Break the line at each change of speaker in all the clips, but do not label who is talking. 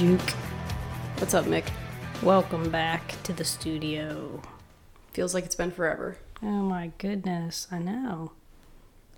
Juke.
What's up, Mick?
Welcome back to the studio.
Feels like it's been forever.
Oh my goodness, I know.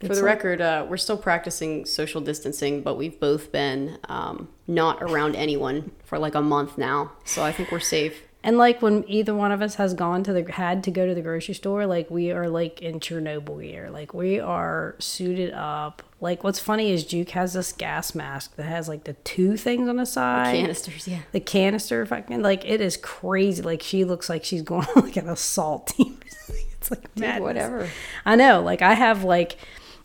For
It's
the
like-
record, uh, we're still practicing social distancing, but we've both been um, not around anyone for like a month now. So I think we're safe.
And like when either one of us has gone to the had to go to the grocery store, like we are like in Chernobyl gear. Like we are suited up. Like what's funny is Juke has this gas mask that has like the two things on the side.
Canisters, yeah.
the canister fucking like it is crazy. Like she looks like she's going on like an assault team. it's like
Dude, whatever.
I know. Like I have like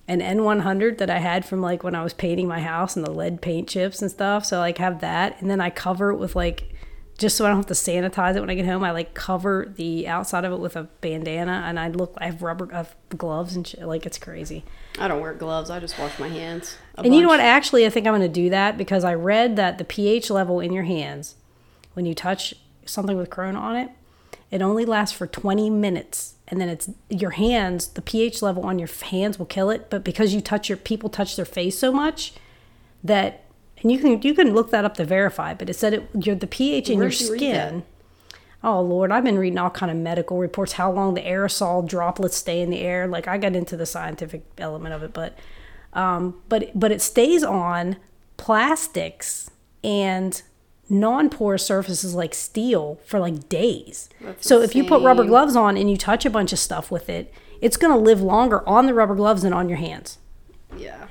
an N100 that I had from like when I was painting my house and the lead paint chips and stuff. So like have that, and then I cover it with like just so I don't have to sanitize it when I get home. I like cover the outside of it with a bandana, and I look. I have rubber I have gloves and shit. Like it's crazy.
I don't wear gloves. I just wash my hands.
And you know what? Actually, I think I'm going to do that because I read that the pH level in your hands, when you touch something with Corona on it, it only lasts for 20 minutes, and then it's your hands. The pH level on your hands will kill it, but because you touch your people touch their face so much that, and you can you can look that up to verify, but it said it your the pH in your
you
skin. Oh Lord, I've been reading all kind of medical reports, how long the aerosol droplets stay in the air. Like I got into the scientific element of it, but um, but but it stays on plastics and non-porous surfaces like steel for like days.
That's
so if you put rubber gloves on and you touch a bunch of stuff with it, it's going to live longer on the rubber gloves than on your hands.
Yeah.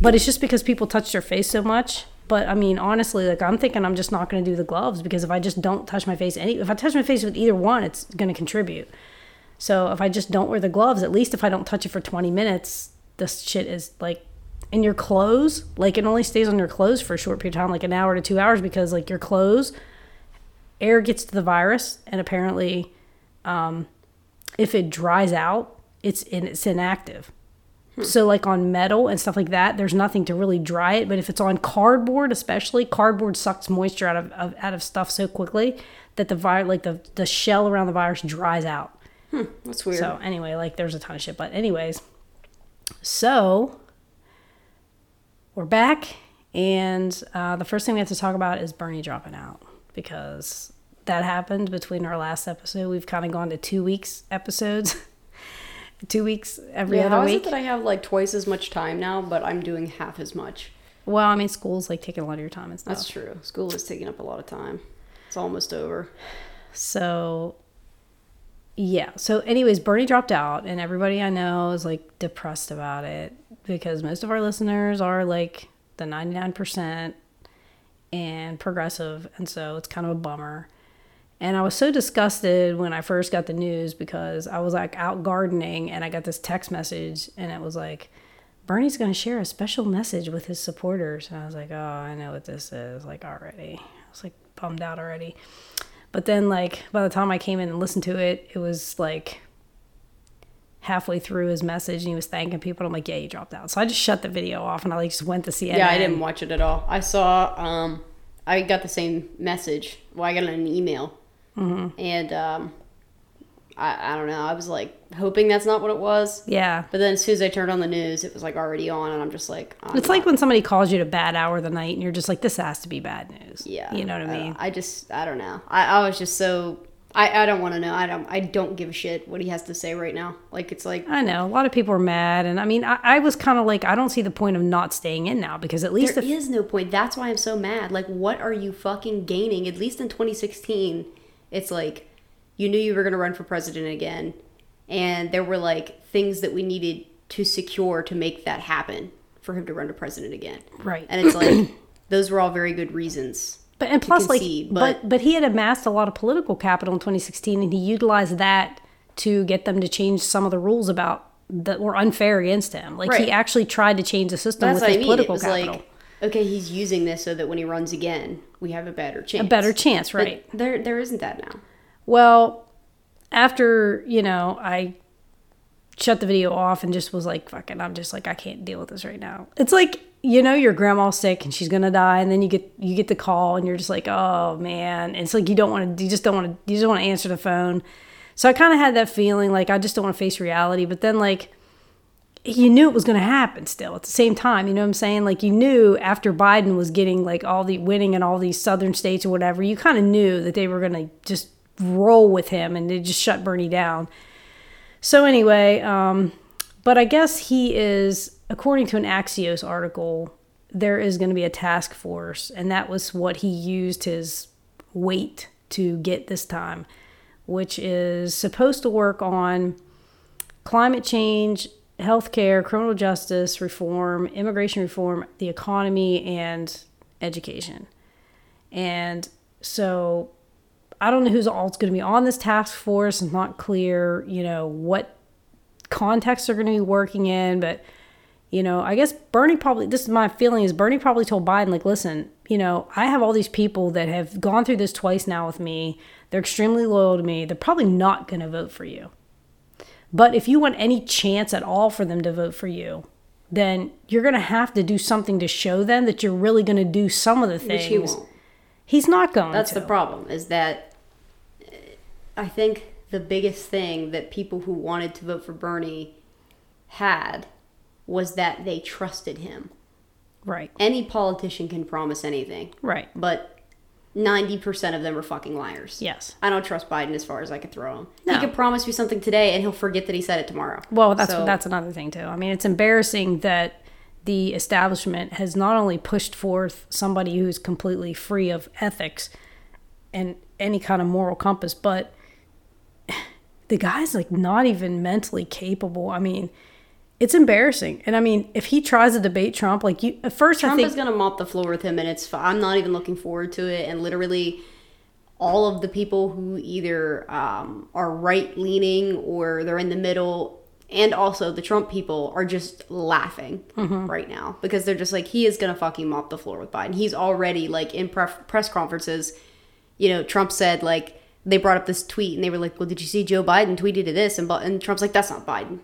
But it's just because people touch their face so much. But I mean, honestly, like I'm thinking I'm just not going to do the gloves because if I just don't touch my face any if I touch my face with either one, it's going to contribute. So if I just don't wear the gloves, at least if I don't touch it for 20 minutes, this shit is like in your clothes, like it only stays on your clothes for a short period of time, like an hour to 2 hours because like your clothes air gets to the virus and apparently um if it dries out, it's in, it's inactive. So like on metal and stuff like that, there's nothing to really dry it. But if it's on cardboard, especially cardboard sucks moisture out of, of out of stuff so quickly that the virus, like the the shell around the virus, dries out.
That's weird.
So anyway, like there's a ton of shit. But anyways, so we're back, and uh, the first thing we have to talk about is Bernie dropping out because that happened between our last episode. We've kind of gone to two weeks episodes, two weeks every
yeah,
other
how is
week.
it that I have like twice as much time now, but I'm doing half as much?
Well, I mean, school's like taking a lot of your time and stuff.
That's true. School is taking up a lot of time. It's almost over.
So, yeah. So, anyways, Bernie dropped out, and everybody I know is like depressed about it because most of our listeners are like the 99% and progressive. And so it's kind of a bummer. And I was so disgusted when I first got the news because I was like out gardening and I got this text message and it was like, Bernie's going to share a special message with his supporters. And I was like, oh, I know what this is. Like, already. I was like bummed out already. But then, like, by the time I came in and listened to it, it was like halfway through his message and he was thanking people. I'm like, yeah, you dropped out. So I just shut the video off and I like just went to CNN.
Yeah, I didn't watch it at all. I saw, um, I got the same message. Well, I got an email.
Mm-hmm.
And, um, I, I don't know. I was like hoping that's not what it was.
Yeah.
But then as soon as I turned on the news, it was like already on, and I'm just like, I'm
It's
not-
like when somebody calls you at a bad hour of the night and you're just like, this has to be bad news.
yeah,
You know what I mean?
I just, I don't know. I, I was just so, I, I don't want to know. I don't, I don't give a shit what he has to say right now. Like it's like
I know. A lot of people are mad. And I mean, I, I was kind of like, I don't see the point of not staying in now because at least
there
if,
is no point. That's why I'm so mad. Like, what are you fucking gaining? At least in 2016, it's like you knew you were gonna run for president again, and there were like things that we needed to secure to make that happen for him to run for president again.
Right.
And it's like those were all very good reasons.
But and plus, like,
concede,
but,
but-
but he had amassed a lot of political capital in 2016, and he utilized that to get them to change some of the rules about that were unfair against him. Like he actually tried to change the system
That's
with his
I mean. It
political capital.
like, okay, he's using this so that when he runs again, we have a better chance.
a better chance,
But
right?
there, there isn't that now.
Well, after you know, I shut the video off and just was like, "Fucking," I'm just like, I can't deal with this right now. It's like you know, your grandma's sick and she's gonna die, and then you get you get the call and you're just like, "Oh man!" And it's like you don't want to, you just don't want to, you just want to answer the phone. So I kind of had that feeling like I just don't want to face reality. But then like you knew it was going to happen still at the same time. You know what I'm saying? Like you knew after Biden was getting like all the winning in all these southern states or whatever, you kind of knew that they were going to just roll with him and they just shut Bernie down. So anyway, um, but I guess he is, according to an Axios article, there is going to be a task force, and that was what he used his weight to get this time, which is supposed to work on climate change, healthcare, criminal justice reform, immigration reform, the economy, and education. And so I don't know who's all going to be on this task force. It's not clear, you know, what context they're going to be working in. But, you know, I guess Bernie probably, this is my feeling is Bernie probably told Biden, like, listen, you know, I have all these people that have gone through this twice now with me. They're extremely loyal to me. They're probably not going to vote for you. But if you want any chance at all for them to vote for you, then you're going to have to do something to show them that you're really going to do some of the things.
Which he won't.
He's not going to.
That's
to.
the problem. Is that I think the biggest thing that people who wanted to vote for Bernie had was that they trusted him.
Right.
Any politician can promise anything,
Right.
but 90% of them are fucking liars.
Yes.
I don't trust Biden as far as I could throw him.
No.
He could promise you something today and he'll forget that he said it tomorrow.
Well, that's
So-
that's another thing too. I mean, it's embarrassing that the establishment has not only pushed forth somebody who's completely free of ethics and any kind of moral compass, but the guy's like not even mentally capable. I mean, it's embarrassing. And I mean, if he tries to debate Trump, like you at first
Trump
I think
is going to mop the floor with him, and it's. I'm not even looking forward to it. And literally, all of the people who either um, are right leaning or they're in the middle, and also the Trump people are just laughing
Mm-hmm.
right now because they're just like he is going to fucking mop the floor with Biden. He's already like in pref- press conferences. You know, Trump said like they brought up this tweet and they were like, "Well, did you see Joe Biden tweeted to this?" And and Trump's like, "That's not Biden.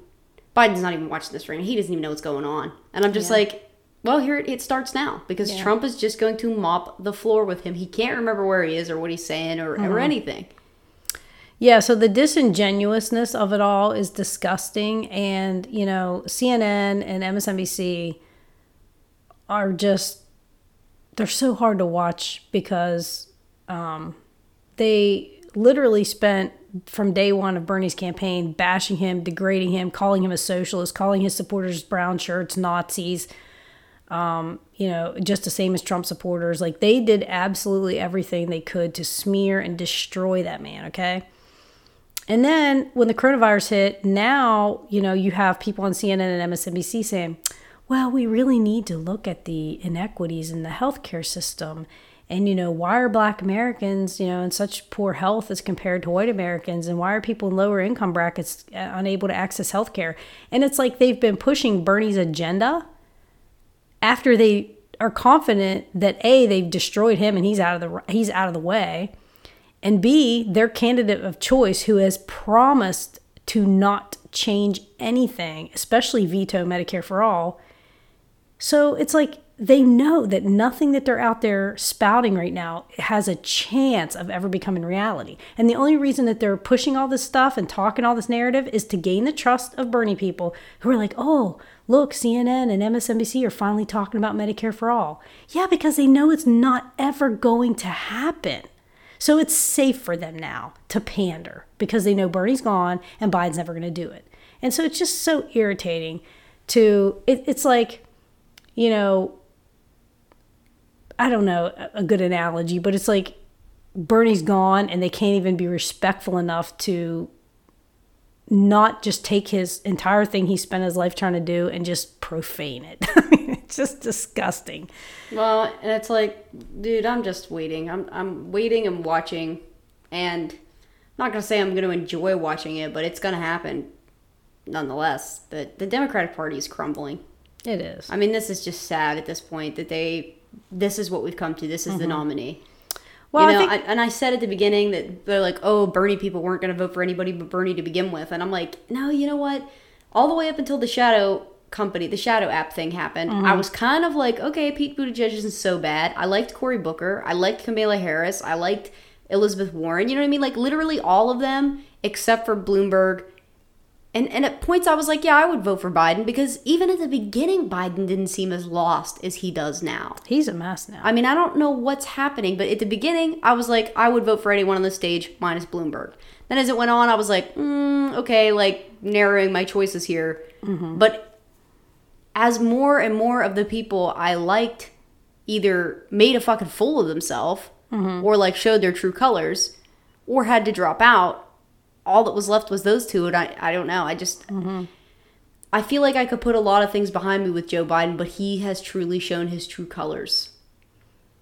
Biden's not even watching this right now. He doesn't even know what's going on." And I'm just
Yeah.
like, "Well, here it, it starts now because
Yeah.
Trump is just going to mop the floor with him. He can't remember where he is or what he's saying or,
Mm-hmm.
or anything."
Yeah, so the disingenuousness of it all is disgusting. And, you know, CNN and MSNBC are just, they're so hard to watch because um, they literally spent from day one of Bernie's campaign bashing him, degrading him, calling him a socialist, calling his supporters brown shirts, Nazis. Um, you know, just the same as Trump supporters. Like they did absolutely everything they could to smear and destroy that man, okay? And then when the coronavirus hit, now, you know, you have people on CNN and MSNBC saying, well, we really need to look at the inequities in the healthcare system. And, you know, why are black Americans, you know, in such poor health as compared to white Americans? And why are people in lower income brackets uh, unable to access healthcare? And it's like they've been pushing Bernie's agenda after they are confident that A, they've destroyed him and he's out of the he's out of the way and B, their candidate of choice who has promised to not change anything, especially veto Medicare for all. So it's like they know that nothing that they're out there spouting right now has a chance of ever becoming reality. And the only reason that they're pushing all this stuff and talking all this narrative is to gain the trust of Bernie people who are like, oh, look, CNN and MSNBC are finally talking about Medicare for all. Yeah, because they know it's not ever going to happen. So it's safe for them now to pander because they know Bernie's gone and Biden's never going to do it. And so it's just so irritating to, it, it's like, you know, I don't know a- good analogy, but it's like Bernie's gone and they can't even be respectful enough to not just take his entire thing he spent his life trying to do and just profane it. I mean, it's just disgusting.
Well, and it's like, dude, I'm just waiting. I'm I'm waiting and watching, and I'm not gonna say I'm gonna enjoy watching it, but it's gonna happen, nonetheless. The the Democratic Party is crumbling.
It is.
I mean, this is just sad at this point that they. This is what we've come to. This is the nominee.
Mm-hmm. Well,
you know,
I think
I- and I said at the beginning that they're like, "Oh, Bernie people weren't going to vote for anybody but Bernie to begin with," and I'm like, "No, you know what? All the way up until the Shadow Company, the Shadow app thing happened,
Mm-hmm.
I was kind of like, okay, Pete Buttigieg isn't so bad. I liked Cory Booker, I liked Kamala Harris, I liked Elizabeth Warren. You know what I mean? Like literally all of them except for Bloomberg And and at points I was like, yeah, I would vote for Biden because even at the beginning, Biden didn't seem as lost as he does now.
He's a mess now.
I mean, I don't know what's happening, but at the beginning, I was like, I would vote for anyone on the stage minus Bloomberg. Then as it went on, I was like, mm, okay, like narrowing my choices here. But as more and more of the people I liked either made a fucking fool of themselves or like showed their true colors or had to drop out, all that was left was those two. And I, I don't know. I just, I feel like I could put a lot of things behind me with Joe Biden, but he has truly shown his true colors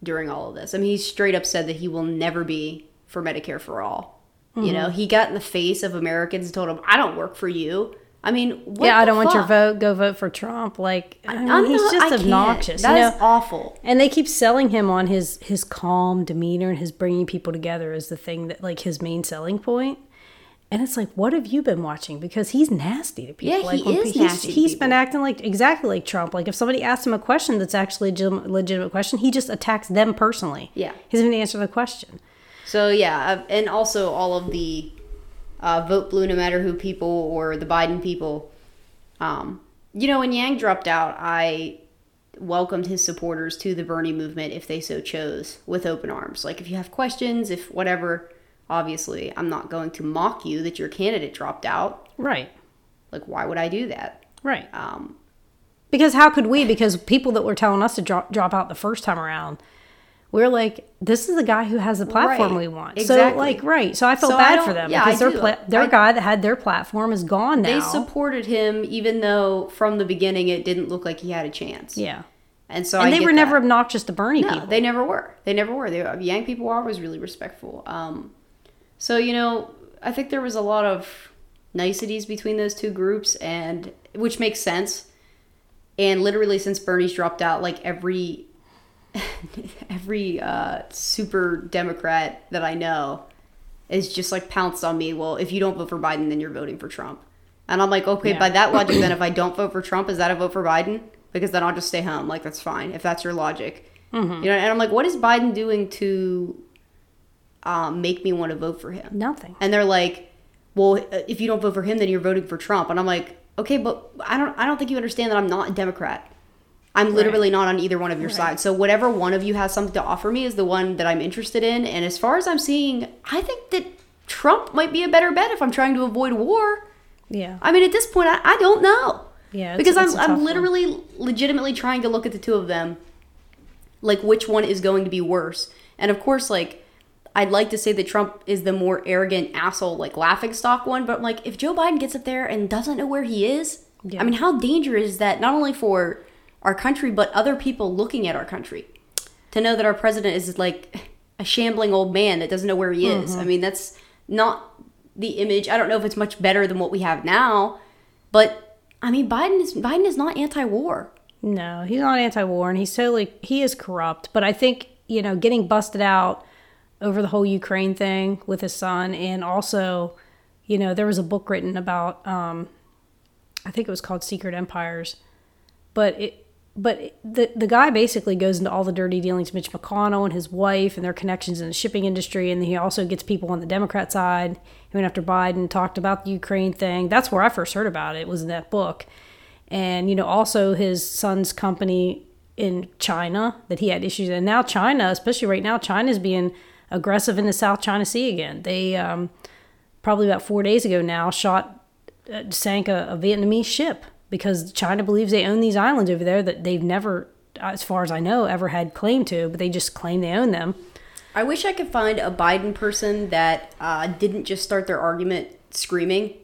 during all of this. I mean, he straight up said that he will never be for Medicare for all. You know, he got in the face of Americans and told them, "I don't work for you." I mean, what
yeah, I don't want your vote. Go vote for Trump. Like, I mean,
I'm
he's
not-
just
can't.
obnoxious.
That
you know?
awful.
And they keep selling him on his his calm demeanor and his bringing people together as the thing that like his main selling point. And it's like, what have you been watching? Because he's nasty to people.
Yeah,
like,
he is
pe-
nasty
He's, he's been acting like exactly like Trump. Like if somebody asks him a question that's actually a legit- legitimate question, he just attacks them personally.
Yeah.
he doesn't even answer the question.
So yeah, uh, and also all of the uh, vote blue no matter who people or the Biden people. Um, you know, when Yang dropped out, I welcomed his supporters to the Bernie movement if they so chose with open arms. Like if you have questions, if whatever, obviously I'm not going to mock you that your candidate dropped out.
Right,
Like why would I do that?
right.
Um,
Because how could we? Because people that were telling us to drop drop out the first time around, we're like, this is the guy who has the platform
Right.
we want.
Exactly.
So like, right. So I felt
So
bad
don't-
for them
yeah,
because
I
their pla- their
I-
guy that had their platform is gone now.
they supported him even though from the beginning it didn't look like he had a chance.
yeah,
And so I
and they were never
that.
obnoxious to Bernie
No,
people.
they never were. They never were. They Yang people were always really respectful. Um, so you know, I think there was a lot of niceties between those two groups, and which makes sense. And literally, since Bernie's dropped out, like every every uh, super Democrat that I know is just like pounced on me. Well, if you don't vote for Biden, then you're voting for Trump. And I'm like, okay,
Yeah.
by that logic, then if I don't vote for Trump, is that a vote for Biden? Because then I'll just stay home. Like that's fine if that's your logic.
Mm-hmm.
You know, and I'm like, what is Biden doing to um, make me want to vote for him?
Nothing.
And they're like, well, if you don't vote for him, then you're voting for Trump. And I'm like, okay, but I don't, I don't think you understand that I'm not a Democrat. I'm literally not on either one of your sides. So whatever one of you has something to offer me is the one that I'm interested in. And as far as I'm seeing, I think that Trump might be a better bet if I'm trying to avoid war.
Yeah,
I mean, at this point, I, I don't know.
yeah.
because I'm, I'm
one.
literally legitimately trying to look at the two of them like which one is going to be worse and of course like i'd like to say that trump is the more arrogant asshole like laughing stock one but I'm like if joe biden gets up there and doesn't know where he is
Yeah.
i mean how dangerous is that not only for our country but other people looking at our country to know that our president is like a shambling old man that doesn't know where he is mm-hmm. i mean that's not the image i don't know if it's much better than what we have now but i mean biden is biden is not anti-war
No, he's not anti-war, and he's totally he is corrupt. But I think you know, getting busted out over the whole Ukraine thing with his son, and also, you know, there was a book written about, um, I think it was called Secret Empires, but it, but the the guy basically goes into all the dirty dealings, Mitch McConnell and his wife, and their connections in the shipping industry, and he also gets people on the Democrat side. He went after Biden, talked about the Ukraine thing. That's where I first heard about it. Was in that book and you know also his son's company in China that he had issues and now China especially right now China's being aggressive in the South China Sea again they um, probably about four days ago now shot uh, sank a, a Vietnamese ship because China believes they own these islands over there that they've never as far as I know ever had claim to but they just claim they own them
I wish I could find a Biden person that uh, didn't just start their argument screaming.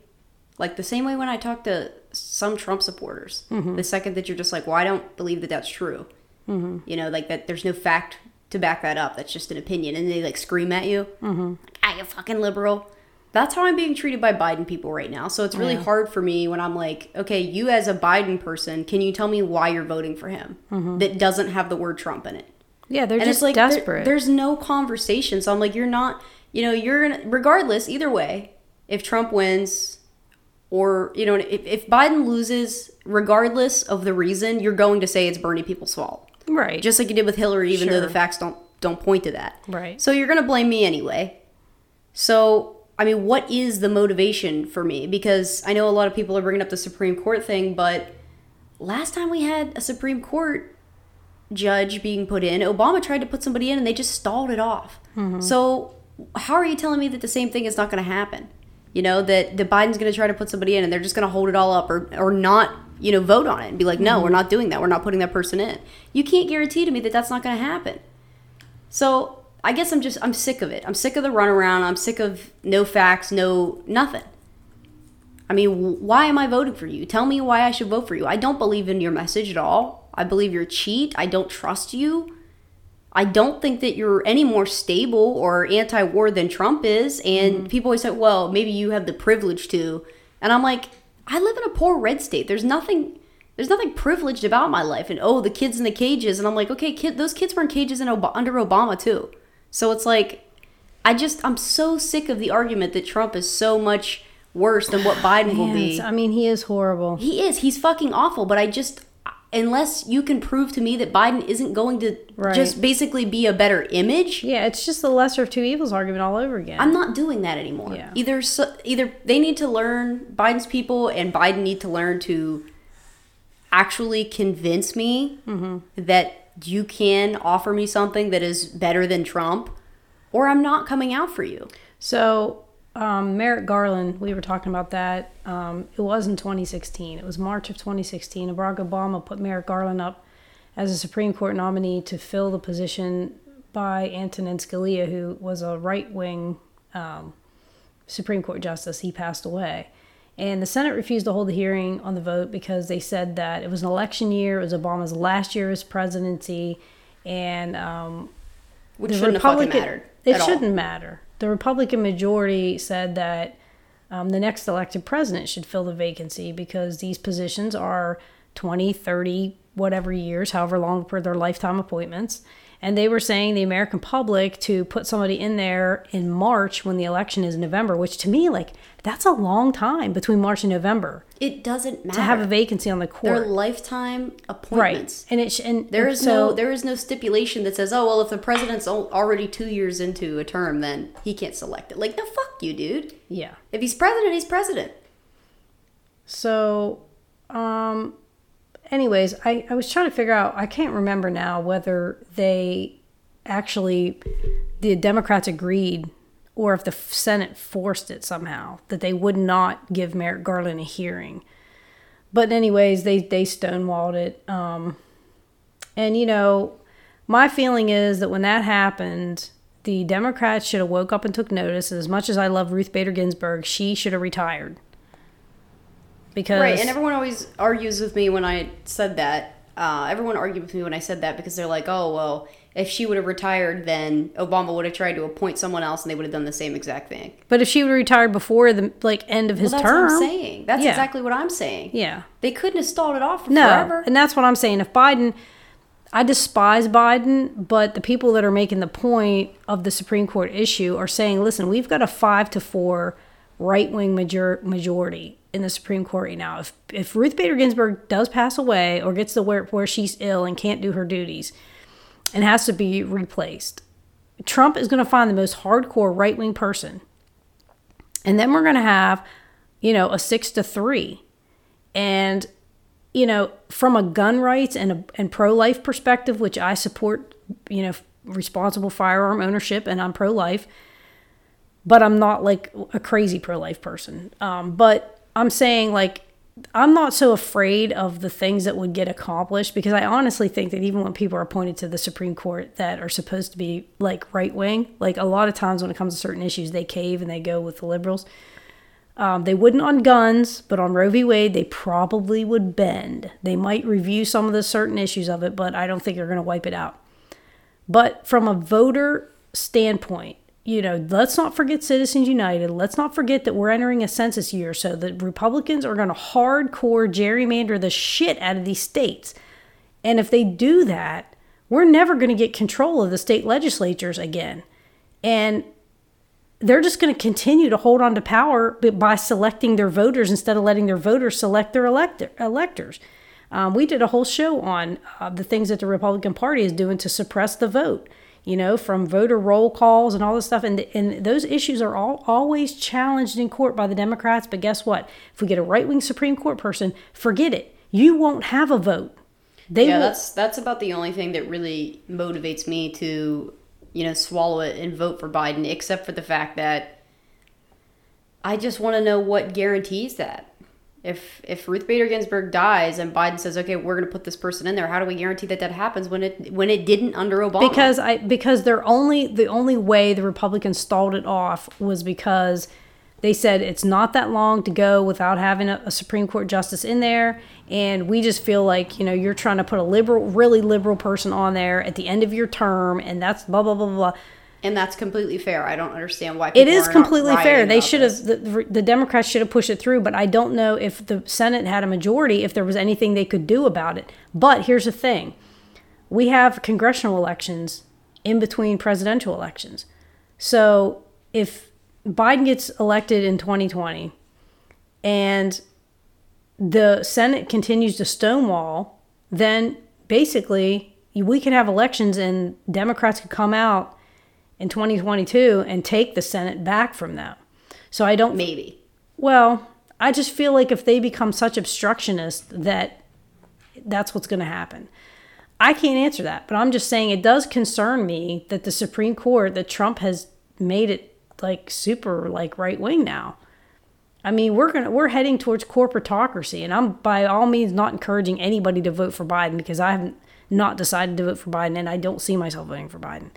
Like the same way when I talk to some Trump supporters. The second that you're just like, well, I don't believe that that's true. Mm-hmm. You know, like that there's no fact to back that up. That's just an opinion. And they like scream at you. Mm-hmm. Ah, you fucking liberal. That's how I'm being treated by Biden people right now. So it's really
Yeah.
hard for me when I'm like, okay, you as a Biden person, can you tell me why you're voting for him that doesn't have the word Trump in it?
yeah they're
and
just
like there-
desperate
there's no conversation. So I'm like, you're not, you know, you're gonna, regardless, either way, if Trump wins or, you know, if, if Biden loses, regardless of the reason, you're going to say it's Bernie people's fault.
Right
Just like you did with Hillary, even though the facts don't don't point to that.
Right.
So you're gonna blame me anyway. So I mean, what is the motivation for me? Because I know a lot of people are bringing up the Supreme Court thing, but last time we had a Supreme Court judge being put in, Obama tried to put somebody in and they just stalled it off. Mm-hmm. So, how are you telling me that the same thing is not going to happen? You know, that, that Biden's going to try to put somebody in and they're just going to hold it all up or, or not, you know, vote on it and be like, no, we're mm-hmm. not doing that. We're not putting that person in. You can't guarantee to me that that's not going to happen. So I guess I'm just I'm sick of it. I'm sick of the runaround. I'm sick of no facts, no nothing. I mean, why am I voting for you? Tell me why I should vote for you. I don't believe in your message at all. I believe you're a cheat. I don't trust you. I don't think that you're any more stable or anti-war than Trump is. And mm-hmm. people always say, "Well, maybe you have the privilege to." And I'm like, I live in a poor red state. There's nothing there's nothing privileged about my life. And oh, the kids in the cages. And I'm like, okay, kid, those kids were in cages in Ob- under Obama too. So it's like, I just, I'm so sick of the argument that Trump is so much worse than what Biden will be.
I mean, he is horrible.
He is. He's fucking awful. But I just, unless you can prove to me that Biden isn't going to
Right.
just basically be a better image,
Yeah, it's just the lesser of two evils argument all over again.
I'm not doing that anymore.
Yeah.
Either so, either they need to learn Biden's people and Biden need to learn to actually convince me
Mm-hmm.
that you can offer me something that is better than Trump or I'm not coming out for you.
So, um, Merrick Garland, we were talking about that. Um, it was in 2016. It was March of 2016. Barack Obama put Merrick Garland up as a Supreme Court nominee to fill the position by Antonin Scalia, who was a right wing um, Supreme Court justice. He passed away. And the Senate refused to hold the hearing on the vote because they said that it was an election year, it was Obama's last year of his presidency, and um,
Which shouldn't have mattered.
it
at all.
shouldn't matter. The Republican majority said that um, the next elected president should fill the vacancy because these positions are 20, 30, whatever years, however long for their lifetime appointments. And they were saying the American public to put somebody in there in March when the election is November, which to me, like, that's a long time between March and November
It doesn't matter.
to have a vacancy on the court.
They're lifetime
Right.
appointments.
And it sh- and
there is
so,
no there is no stipulation that says, "Oh, well, if the president's already 2 years into a term, then he can't select it." Like, no fuck you, dude.
yeah.
If he's president, he's president.
So, um, anyways, I, I was trying to figure out, I can't remember now whether they actually, the Democrats agreed or if the Senate forced it somehow that they would not give Merrick Garland a hearing. But, anyways, they, they stonewalled it. Um, and, you know, my feeling is that when that happened, the Democrats should have woke up and took notice. As much as I love Ruth Bader Ginsburg, she should have retired. Because
Right, and everyone always argues with me when I said that. Uh, everyone argued with me when I said that because they're like, "Oh, well, if she would have retired, then Obama would have tried to appoint someone else, and they would have done the same exact thing."
But if she would have retired before the like end of his
well, that's
term,
what I'm saying. That's
Yeah.
exactly what I'm saying.
yeah,
They couldn't have stalled it off
no,
forever.
and that's what I'm saying. If Biden, I despise Biden, but the people that are making the point of the Supreme Court issue are saying, listen, we've got a five to four right wing major- majority in the Supreme Court right now. If if Ruth Bader Ginsburg does pass away or gets to where where she's ill and can't do her duties, and has to be replaced, Trump is going to find the most hardcore right wing person. And then we're going to have you know a six to three. And you know from a gun rights and a and pro-life perspective which i support you know responsible firearm ownership and i'm pro-life but i'm not like a crazy pro-life person. Um, but i'm saying like i'm not so afraid of the things that would get accomplished because i honestly think that even when people are appointed to the supreme court that are supposed to be like right wing like a lot of times when it comes to certain issues they cave and they go with the liberals um, they wouldn't on guns, but on Roe v. Wade, they probably would bend. They might review some of the certain issues of it, but I don't think they're going to wipe it out. But from a voter standpoint, you know, let's not forget Citizens United. Let's not forget that we're entering a census year, so the Republicans are going to hardcore gerrymander the shit out of these states. And if they do that, we're never going to get control of the state legislatures again. And they're just going to continue to hold on to power by selecting their voters instead of letting their voters select their elector, electors. Um, we did a whole show on uh, the things that the Republican Party is doing to suppress the vote. You know, from voter roll calls and all this stuff. And, and those issues are all always challenged in court by the Democrats. But guess what? If we get a right wing Supreme Court person, forget it. You won't have a vote. They
yeah,
will,
that's that's about the only thing that really motivates me to, you know, swallow it and vote for Biden, except for the fact that I just want to know what guarantees that. If if Ruth Bader Ginsburg dies and Biden says, "Okay, we're going to put this person in there," how do we guarantee that that happens when it when it didn't under Obama?
because I because they're only the only way the Republicans stalled it off was because they said it's not that long to go without having a, a Supreme Court justice in there, and we just feel like you know you're trying to put a liberal, really liberal person on there at the end of your term, and that's blah blah blah blah. blah.
And that's completely fair. I don't understand why
It
people
is completely fair. They should have the, the Democrats should have pushed it through, but I don't know if the Senate had a majority if there was anything they could do about it. But here's the thing. We have congressional elections in between presidential elections. So if Biden gets elected in 2020 and the Senate continues to stonewall, then basically we could have elections and Democrats could come out in 2022 and take the Senate back from them. So I don't
Maybe.
well, I just feel like if they become such obstructionists that that's what's going to happen. I can't answer that, but I'm just saying it does concern me that the Supreme Court that Trump has made it like super like right wing now. I mean, we're going we're heading towards corporatocracy and I'm by all means not encouraging anybody to vote for Biden because I haven't not decided to vote for Biden and I don't see myself voting for Biden.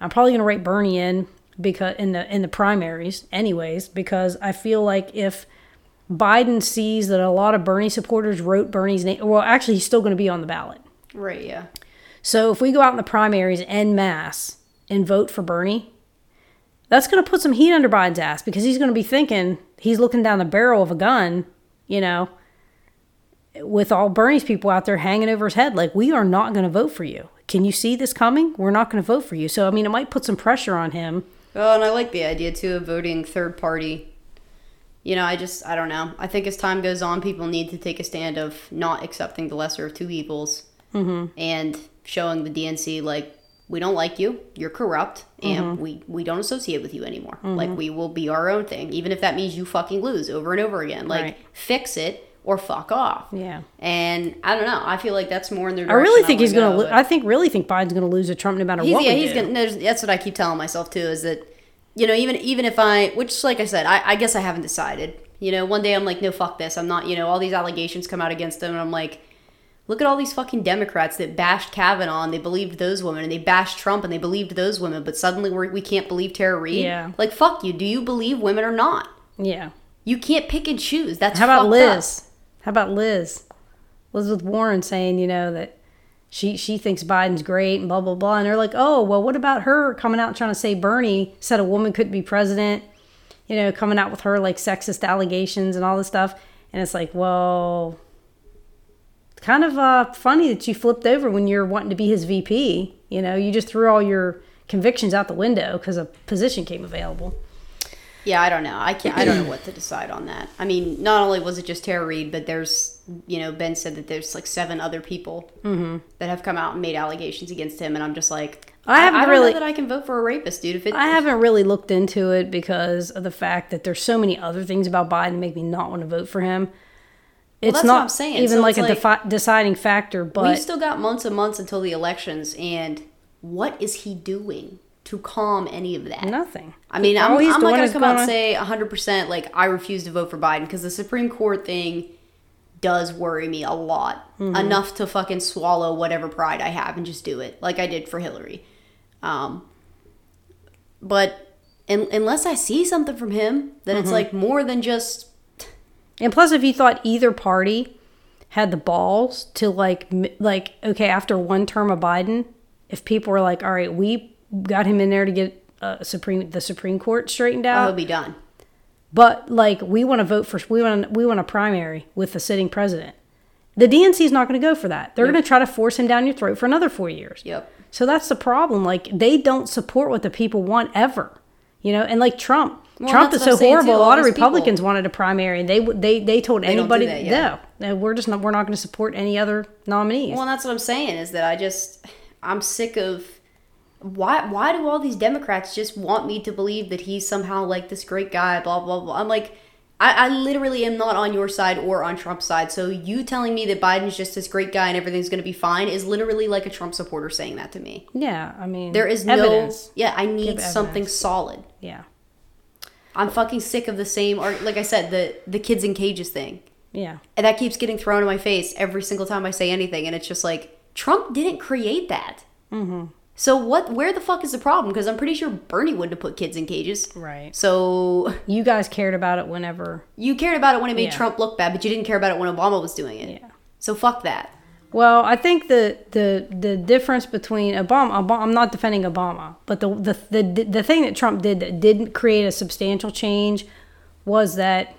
I'm probably going to write Bernie in because in the in the primaries anyways because I feel like if Biden sees that a lot of Bernie supporters wrote Bernie's name well actually he's still going to be on the ballot.
Right, yeah.
So if we go out in the primaries en masse and vote for Bernie, that's going to put some heat under Biden's ass because he's going to be thinking he's looking down the barrel of a gun, you know, with all Bernie's people out there hanging over his head like we are not going to vote for you. Can you see this coming? We're not going to vote for you. So I mean, it might put some pressure on him.
Well, and I like the idea too of voting third party. You know, I just I don't know. I think as time goes on, people need to take a stand of not accepting the lesser of two evils mm-hmm. and showing the DNC like we don't like you, you're corrupt, and mm-hmm. we we don't associate with you anymore. Like mm-hmm. we will be our own thing, even if that means you fucking lose over and over again. Like
Right.
fix it or fuck off.
Yeah.
And I don't know. I feel like that's more in their.
I really think he's going to. Lo- I think really think Biden's going to lose to Trump no matter
He's,
what
yeah,
we
he's gonna. there's- That's what I keep telling myself too. Is that, you know, even even if I, which like I said, I, I guess I haven't decided. You know, one day I'm like, no, fuck this. I'm not. You know, all these allegations come out against him, and I'm like, look at all these fucking Democrats that bashed Kavanaugh and they believed those women, and they bashed Trump and they believed those women, but suddenly we're, we can't believe Tara Reade.
Yeah.
Like fuck you. Do you believe women or not?
yeah.
You can't pick and choose. That's
How about
fucked
Liz? How about Liz? Elizabeth Warren saying, you know, that she she thinks Biden's great and blah blah blah, and they're like, oh well, what about her coming out trying to say Bernie said a woman couldn't be president? You know, coming out with her like sexist allegations and all this stuff, and it's like, well, kind of uh, funny that you flipped over when you're wanting to be his VP. You know, you just threw all your convictions out the window because a position came available.
Yeah, I don't know. I can't. I don't know what to decide on that. I mean, not only was it just Tara Reade, but there's, you know, Ben said that there's like seven other people
Mm-hmm.
that have come out and made allegations against him, and I'm just like,
I haven't
don't
really-
know that I can vote for a rapist, dude. If it,
I haven't really looked into it because of the fact that there's so many other things about Biden that make me not want to vote for him. It's
that's
not
what I'm saying.
even
So
like a
like-
defi- deciding factor, but we've
still got months and months until the elections, and what is he doing to calm any of that?
nothing.
I mean, I'm, I'm not going to come out and say 100% like I refuse to vote for Biden because the Supreme Court thing does worry me a lot.
Mm-hmm.
Enough to fucking swallow whatever pride I have and just do it like I did for Hillary. Um, but un unless I see something from him, then
Mm-hmm.
it's like more than just.
And plus, if you thought either party had the balls to like, like, okay, after one term of Biden, if people were like, all right, we got him in there to get uh, Supreme the Supreme Court straightened out,
he'll be done.
but like we want to vote for we want we want a primary with the sitting president. The DNC is not going to go for that. They're going to try to force him down your throat for another four years.
Yep.
So that's the problem. Like they don't support what the people want ever. You know, and like Trump,
Well,
Trump is so horrible.
too.
a lot of
these people-
Republicans wanted a primary, and they they they told
do
anybody,
that, yeah.
no, no, we're just not we're not going to support any other nominees.
Well, that's what I'm saying is that I just I'm sick of why why do all these Democrats just want me to believe that he's somehow like this great guy? Blah blah blah. I'm like. I, I literally am not on your side or on Trump's side. So you telling me that Biden's just this great guy and everything's going to be fine is literally like a Trump supporter saying that to me.
Yeah, I mean,
There is
evidence.
no. Yeah, I need something solid.
Yeah,
I'm fucking sick of the same. Or like I said, the the kids in cages thing.
yeah,
And that keeps getting thrown in my face every single time I say anything, and it's just like Trump didn't create that. Mm-hmm. So what? Where the fuck is the problem? Because I'm pretty sure Bernie wouldn't have put kids in cages.
right.
So
You guys cared about it whenever.
you cared about it when it made
Yeah.
Trump look bad, but you didn't care about it when Obama was doing it.
Yeah.
So fuck that.
Well, I think the the the difference between Obama, Obama I'm not defending Obama, but the, the the the thing that Trump did that didn't create a substantial change was that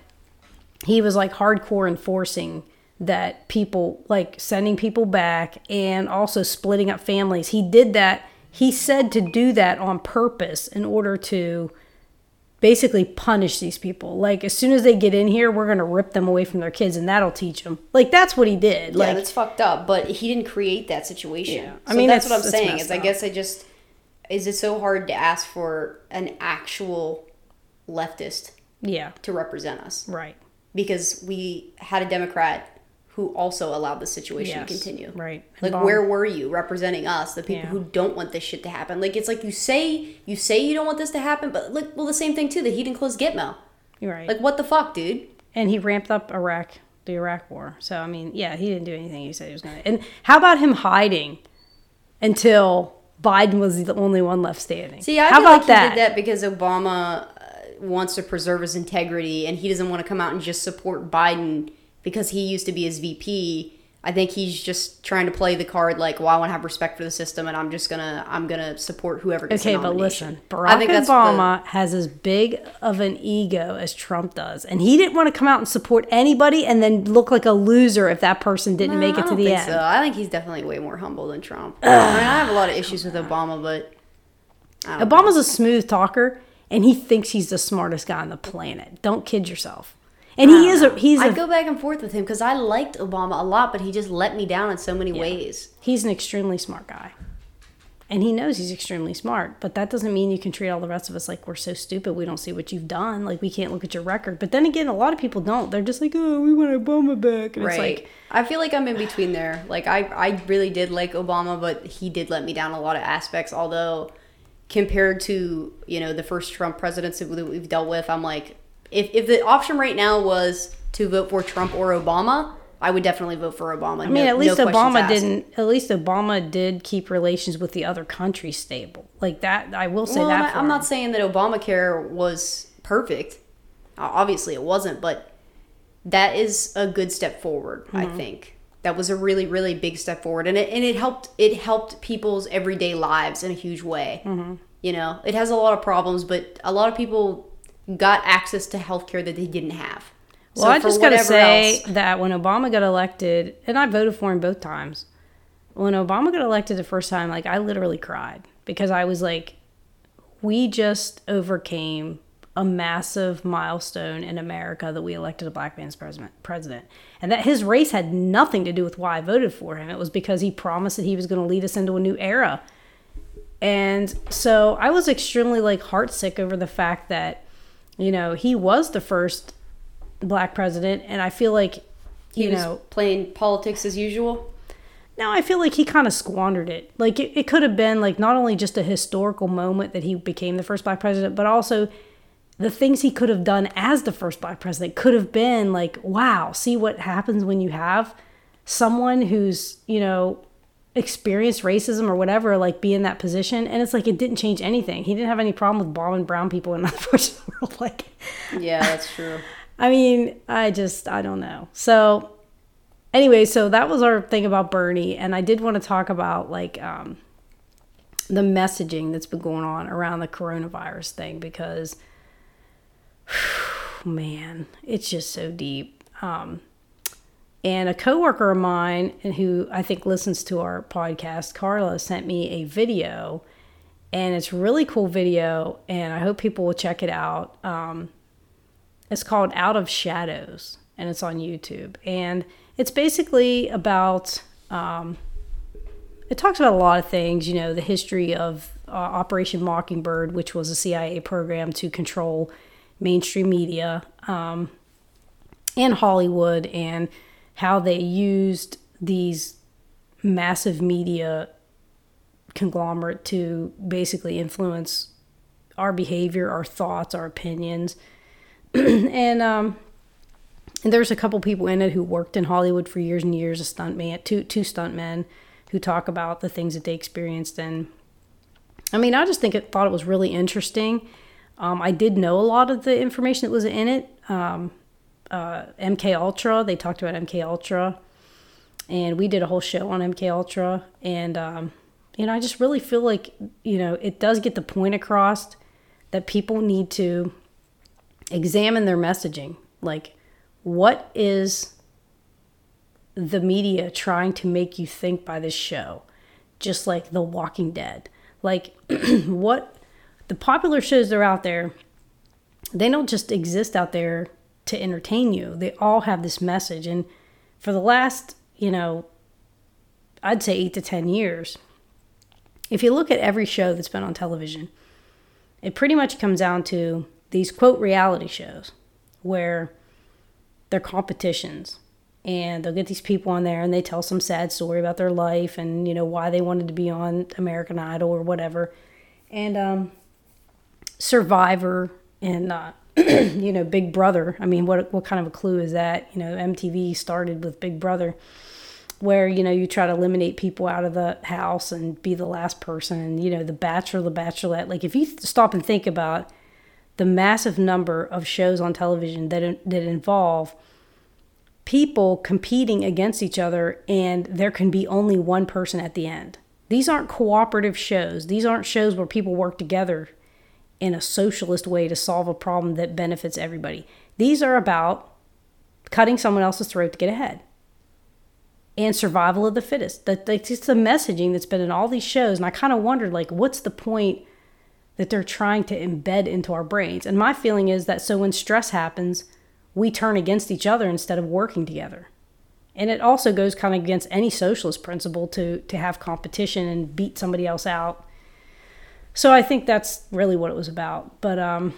he was like hardcore enforcing that people like sending people back and also splitting up families. He did that. He said to do that on purpose in order to basically punish these people. Like as soon as they get in here, we're going to rip them away from their kids and that'll teach them. Like that's what he did.
Yeah,
Like
that's fucked up. But he didn't create that situation.
Yeah.
I
I
mean, that's what I'm saying. Is I guess I just is it so hard to ask for an actual leftist
yeah,
to represent us
right.
because we had a Democrat who also allowed the situation
Yes,
to continue.
right.
Like where were you representing us, the people
Yeah.
who don't want this shit to happen? Like it's like you say you say you don't want this to happen, but like well the same thing too. That he didn't close Gitmo.
You're right.
Like what the fuck, dude?
and he ramped up Iraq, the Iraq war. So I mean, yeah, he didn't do anything he said he was going to. And how about him hiding until Biden was the only one left standing?
See, I
how
feel
about
like
that?
he did that because Obama uh, wants to preserve his integrity, and he doesn't want to come out and just support Biden because he used to be his VP. I think he's just trying to play the card like, well, I want to have respect for the system, and I'm just gonna, I'm gonna support whoever gets the
Okay, but listen,
I
Barack Obama has as big of an ego as Trump does, and he didn't want to come out and support anybody and then look like a loser if that person didn't make it to the
think
end.
So I think he's definitely way more humble than Trump. I, mean, I have a lot of issues with Obama, but I don't know.
Obama's a smooth talker, and he thinks he's the smartest guy on the planet. Don't kid yourself. And he is a he's
I go back and forth with him because I liked Obama a lot, but he just let me down in so many ways.
he's an extremely smart guy. And he knows he's extremely smart, but that doesn't mean you can treat all the rest of us like we're so stupid we don't see what you've done. Like we can't look at your record. But then again, a lot of people don't. They're just like, oh, we want Obama back. And
Right.
it's like,
I feel like I'm in between there. Like I, I really did like Obama, but he did let me down a lot of aspects. Although compared to you know the first Trump presidency that we've dealt with, I'm like, if if the option right now was to vote for Trump or Obama, I would definitely vote for Obama.
I mean, at least Obama didn't. At least Obama did keep relations with the other countries stable. Like that, I will say
Well,
that.
I'm,
for
I'm
him.
not saying that Obamacare was perfect. Obviously, it wasn't, but that is a good step forward. I
Mm-hmm.
think that was a really, really big step forward, and it and it helped. It helped people's everyday lives in a huge way.
Mm-hmm.
You know, it has a lot of problems, but a lot of people got access to healthcare that they didn't have.
Well, I just gotta
whatever
say
else-
that when Obama got elected, and I voted for him both times. When Obama got elected the first time, like I literally cried because I was like, we just overcame a massive milestone in America that we elected a black man's president president. And that his race had nothing to do with why I voted for him. It was because he promised that he was going to lead us into a new era. And so I was extremely like heartsick over the fact that, you know, he was the first black president and I feel like
he
you know,
playing politics as usual.
no, I feel like he kind of squandered it. Like it, it could have been like not only just a historical moment that he became the first black president, but also the things he could have done as the first black president could have been like, wow, see what happens when you have someone who's, you know, experienced racism or whatever, like be in that position. And it's like it didn't change anything. He didn't have any problem with bombing brown people in other parts of the world. Like
Yeah, that's true.
I mean, I just I don't know. So anyway, so that was our thing about Bernie, and I did want to talk about like um, the messaging that's been going on around the coronavirus thing because man, it's just so deep. Um, and a coworker of mine, and who I think listens to our podcast, Carla, sent me a video, and it's a really cool video, and I hope people will check it out. Um, it's called Out of Shadows, and it's on YouTube. And it's basically about, um, it talks about a lot of things, you know, the history of uh, Operation Mockingbird, which was a CIA program to control mainstream media um, and Hollywood, and how they used these massive media conglomerate to basically influence our behavior, our thoughts, our opinions. and um, there's a couple people in it who worked in Hollywood for years and years, a stunt man, two two stunt men who talk about the things that they experienced. And I mean, I just think it thought it was really interesting. Um, I did know a lot of the information that was in it. Um, uh, MK Ultra, they talked about MK Ultra, and we did a whole show on MK Ultra. And um, you know, I just really feel like you know it does get the point across that people need to examine their messaging. Like, what is the media trying to make you think by this show? Just like The Walking Dead. Like, what the popular shows that are out there, they don't just exist out there to entertain you. They all have this message. And for the last, you know, I'd say eight to 10 years, if you look at every show that's been on television, it pretty much comes down to these quote reality shows where they're competitions and they'll get these people on there and they tell some sad story about their life and you know why they wanted to be on American Idol or whatever. And um, Survivor and uh, you know Big Brother. I mean, what what kind of a clue is that? You know, MTV started with Big Brother, where you know you try to eliminate people out of the house and be the last person. And you know, The Bachelor, The Bachelorette. Like if you stop and think about the massive number of shows on television that that involve people competing against each other and there can be only one person at the end. These aren't cooperative shows. These aren't shows where people work together in a socialist way to solve a problem that benefits everybody. These are about cutting someone else's throat to get ahead and survival of the fittest. That it's just the messaging that's been in all these shows, and I kind of wondered like, what's the point that they're trying to embed into our brains? And my feeling is that so when stress happens, we turn against each other instead of working together. And it also goes kind of against any socialist principle to to have competition and beat somebody else out so I think that's really what it was about. But, um,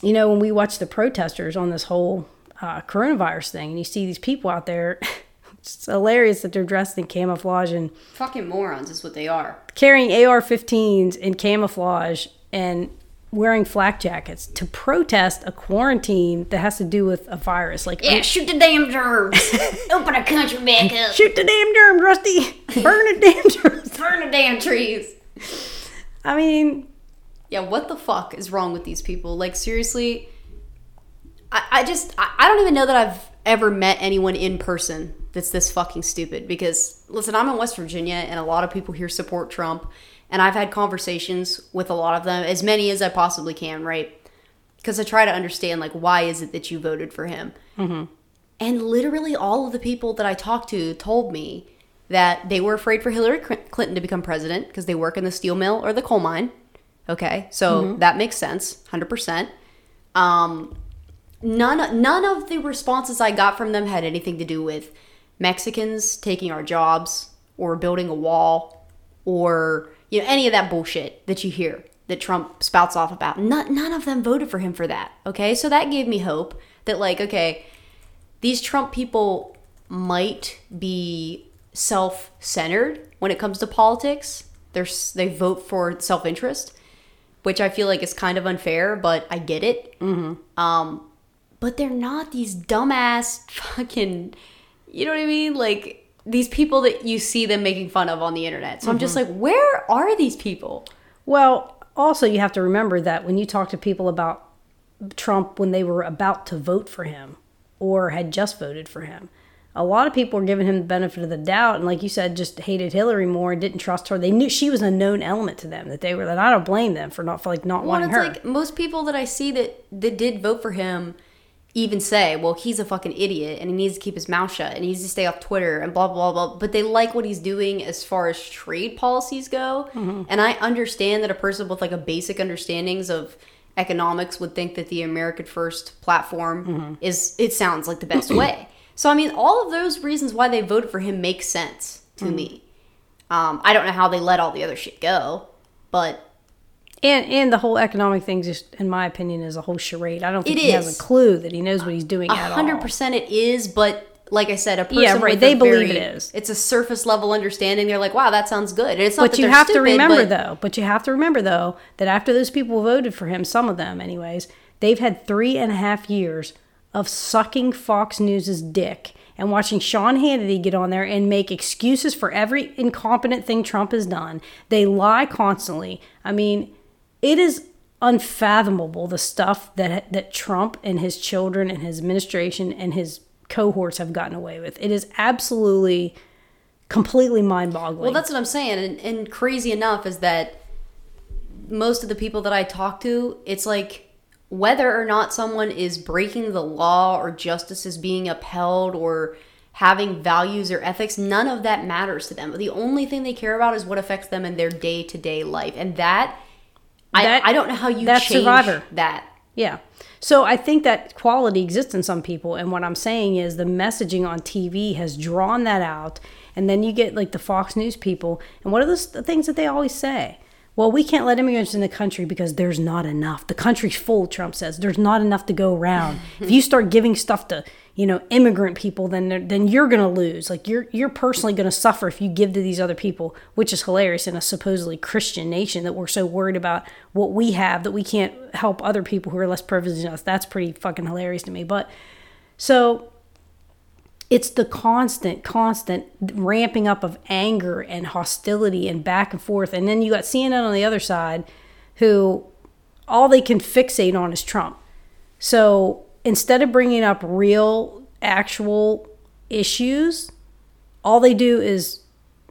you know, when we watch the protesters on this whole uh, coronavirus thing and you see these people out there, it's hilarious that they're dressed in camouflage and
fucking morons is what they are.
Carrying AR 15s in camouflage and wearing flak jackets to protest a quarantine that has to do with a virus. Like,
yeah, shoot the damn germs. Open a country back up.
Shoot the damn germs, Rusty. Burn the damn germs.
Burn the damn trees.
I mean,
yeah, what the fuck is wrong with these people? Like, seriously, I, I just, I, I don't even know that I've ever met anyone in person that's this fucking stupid. Because, listen, I'm in West Virginia and a lot of people here support Trump. And I've had conversations with a lot of them, as many as I possibly can, right? Because I try to understand, like, why is it that you voted for him? Mm-hmm. And literally all of the people that I talked to told me that they were afraid for Hillary Clinton to become president because they work in the steel mill or the coal mine. Okay, so mm-hmm. that makes sense, hundred percent. Um, none none of the responses I got from them had anything to do with Mexicans taking our jobs or building a wall or you know any of that bullshit that you hear that Trump spouts off about. None, none of them voted for him for that. Okay, so that gave me hope that like okay, these Trump people might be self centered when it comes to politics. They're, they vote for self interest, which I feel like is kind of unfair, but I get it. Mm-hmm. Um, but they're not these dumbass fucking, you know what I mean? Like these people that you see them making fun of on the internet. So mm-hmm. I'm just mm-hmm. like, where are these people?
Well, also, you have to remember that when you talk to people about Trump when they were about to vote for him or had just voted for him, a lot of people were giving him the benefit of the doubt and like you said just hated hillary more and didn't trust her they knew she was a known element to them that they were that i don't blame them for not for like not well, wanting her like
most people that i see that that did vote for him even say well he's a fucking idiot and he needs to keep his mouth shut and he needs to stay off twitter and blah blah blah but they like what he's doing as far as trade policies go mm-hmm. and i understand that a person with like a basic understandings of economics would think that the american first platform mm-hmm. is it sounds like the best way so I mean, all of those reasons why they voted for him make sense to mm. me. Um, I don't know how they let all the other shit go, but
And and the whole economic thing, just in my opinion, is a whole charade. I don't think he has a clue that he knows what he's doing
A hundred percent it is, but like I said, a person
Yeah, right, they believe
very-
it is.
It's a surface level understanding. They're like, wow, that sounds good. And it's not
But you have to remember
but-
though. But you have to remember though that after those people voted for him, some of them, anyways, they've had three and a half years of sucking Fox News's dick and watching Sean Hannity get on there and make excuses for every incompetent thing Trump has done. They lie constantly. I mean, it is unfathomable the stuff that that Trump and his children and his administration and his cohorts have gotten away with. It is absolutely completely mind-boggling.
Well, that's what I'm saying. And, and crazy enough is that most of the people that I talk to, it's like whether or not someone is breaking the law or justice is being upheld or having values or ethics, none of that matters to them. The only thing they care about is what affects them in their day to day life. And that,
That-
I, I don't know how you
that's
change
Survivor.
that.
Yeah. So I think that quality exists in some people. And what I'm saying is the messaging on TV has drawn that out. And then you get like the Fox News people. And what are those the things that they always say? Well, we can't let immigrants in the country because there's not enough. The country's full, Trump says. There's not enough to go around. if you start giving stuff to, you know, immigrant people, then then you're going to lose. Like you're you're personally going to suffer if you give to these other people, which is hilarious in a supposedly Christian nation that we're so worried about what we have that we can't help other people who are less privileged than us. That's pretty fucking hilarious to me. But so it's the constant, constant ramping up of anger and hostility and back and forth. And then you got CNN on the other side who all they can fixate on is Trump. So instead of bringing up real, actual issues, all they do is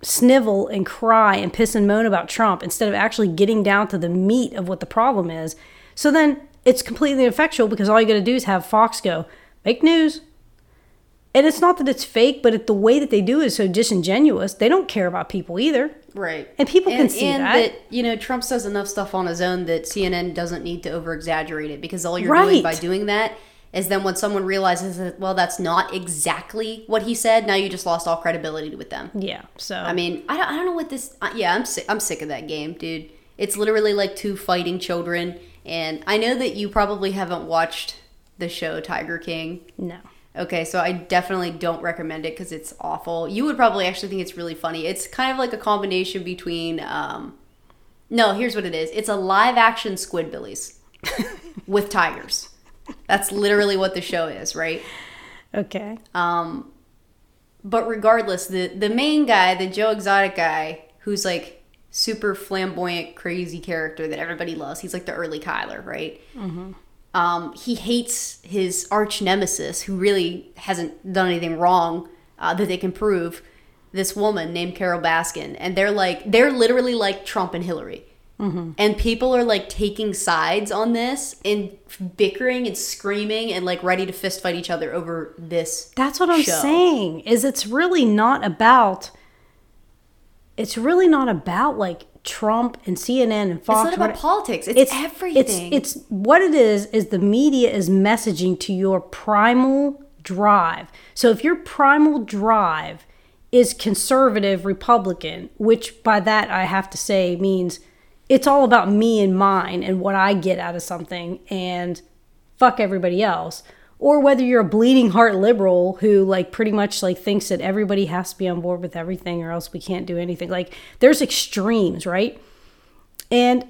snivel and cry and piss and moan about Trump instead of actually getting down to the meat of what the problem is. So then it's completely ineffectual because all you got to do is have Fox go, fake news. And it's not that it's fake, but it, the way that they do it is so disingenuous. They don't care about people either.
Right.
And people can see
and
that.
you know, Trump says enough stuff on his own that CNN doesn't need to over exaggerate it because all you're doing by doing that is then when someone realizes that, well, that's not exactly what he said, now you just lost all credibility with them.
Yeah. So
I mean, I don't, I don't know what this. Uh, yeah, I'm sick. I'm sick of that game, dude. It's literally like two fighting children, and I know that you probably haven't watched the show Tiger King.
no.
Okay, so I definitely don't recommend it because it's awful. You would probably actually think it's really funny. It's kind of like a combination between. Um, no, here's what it is. It's a live action Squidbillies with tigers. That's literally what the show is, right?
Okay.
Um, but regardless, the the main guy, the Joe Exotic guy, who's like super flamboyant, crazy character that everybody loves. He's like the early Kyler, right? Um, he hates his arch nemesis, who really hasn't done anything wrong uh, that they can prove. This woman named Carole Baskin, and they're like they're literally like Trump and Hillary. And people are like taking sides on this and bickering and screaming and like ready to fist fight each other over this.
That's what I'm
show.
saying. Is it's really not about. It's really not about like Trump and CNN and Fox.
It's not about politics. It's, everything.
It's it's what it is is the media is messaging to your primal drive. So if your primal drive is conservative Republican, which by that I have to say means it's all about me and mine and what I get out of something and fuck everybody else. Or whether you're a bleeding heart liberal who like pretty much like thinks that everybody has to be on board with everything or else we can't do anything. Like there's extremes, right? And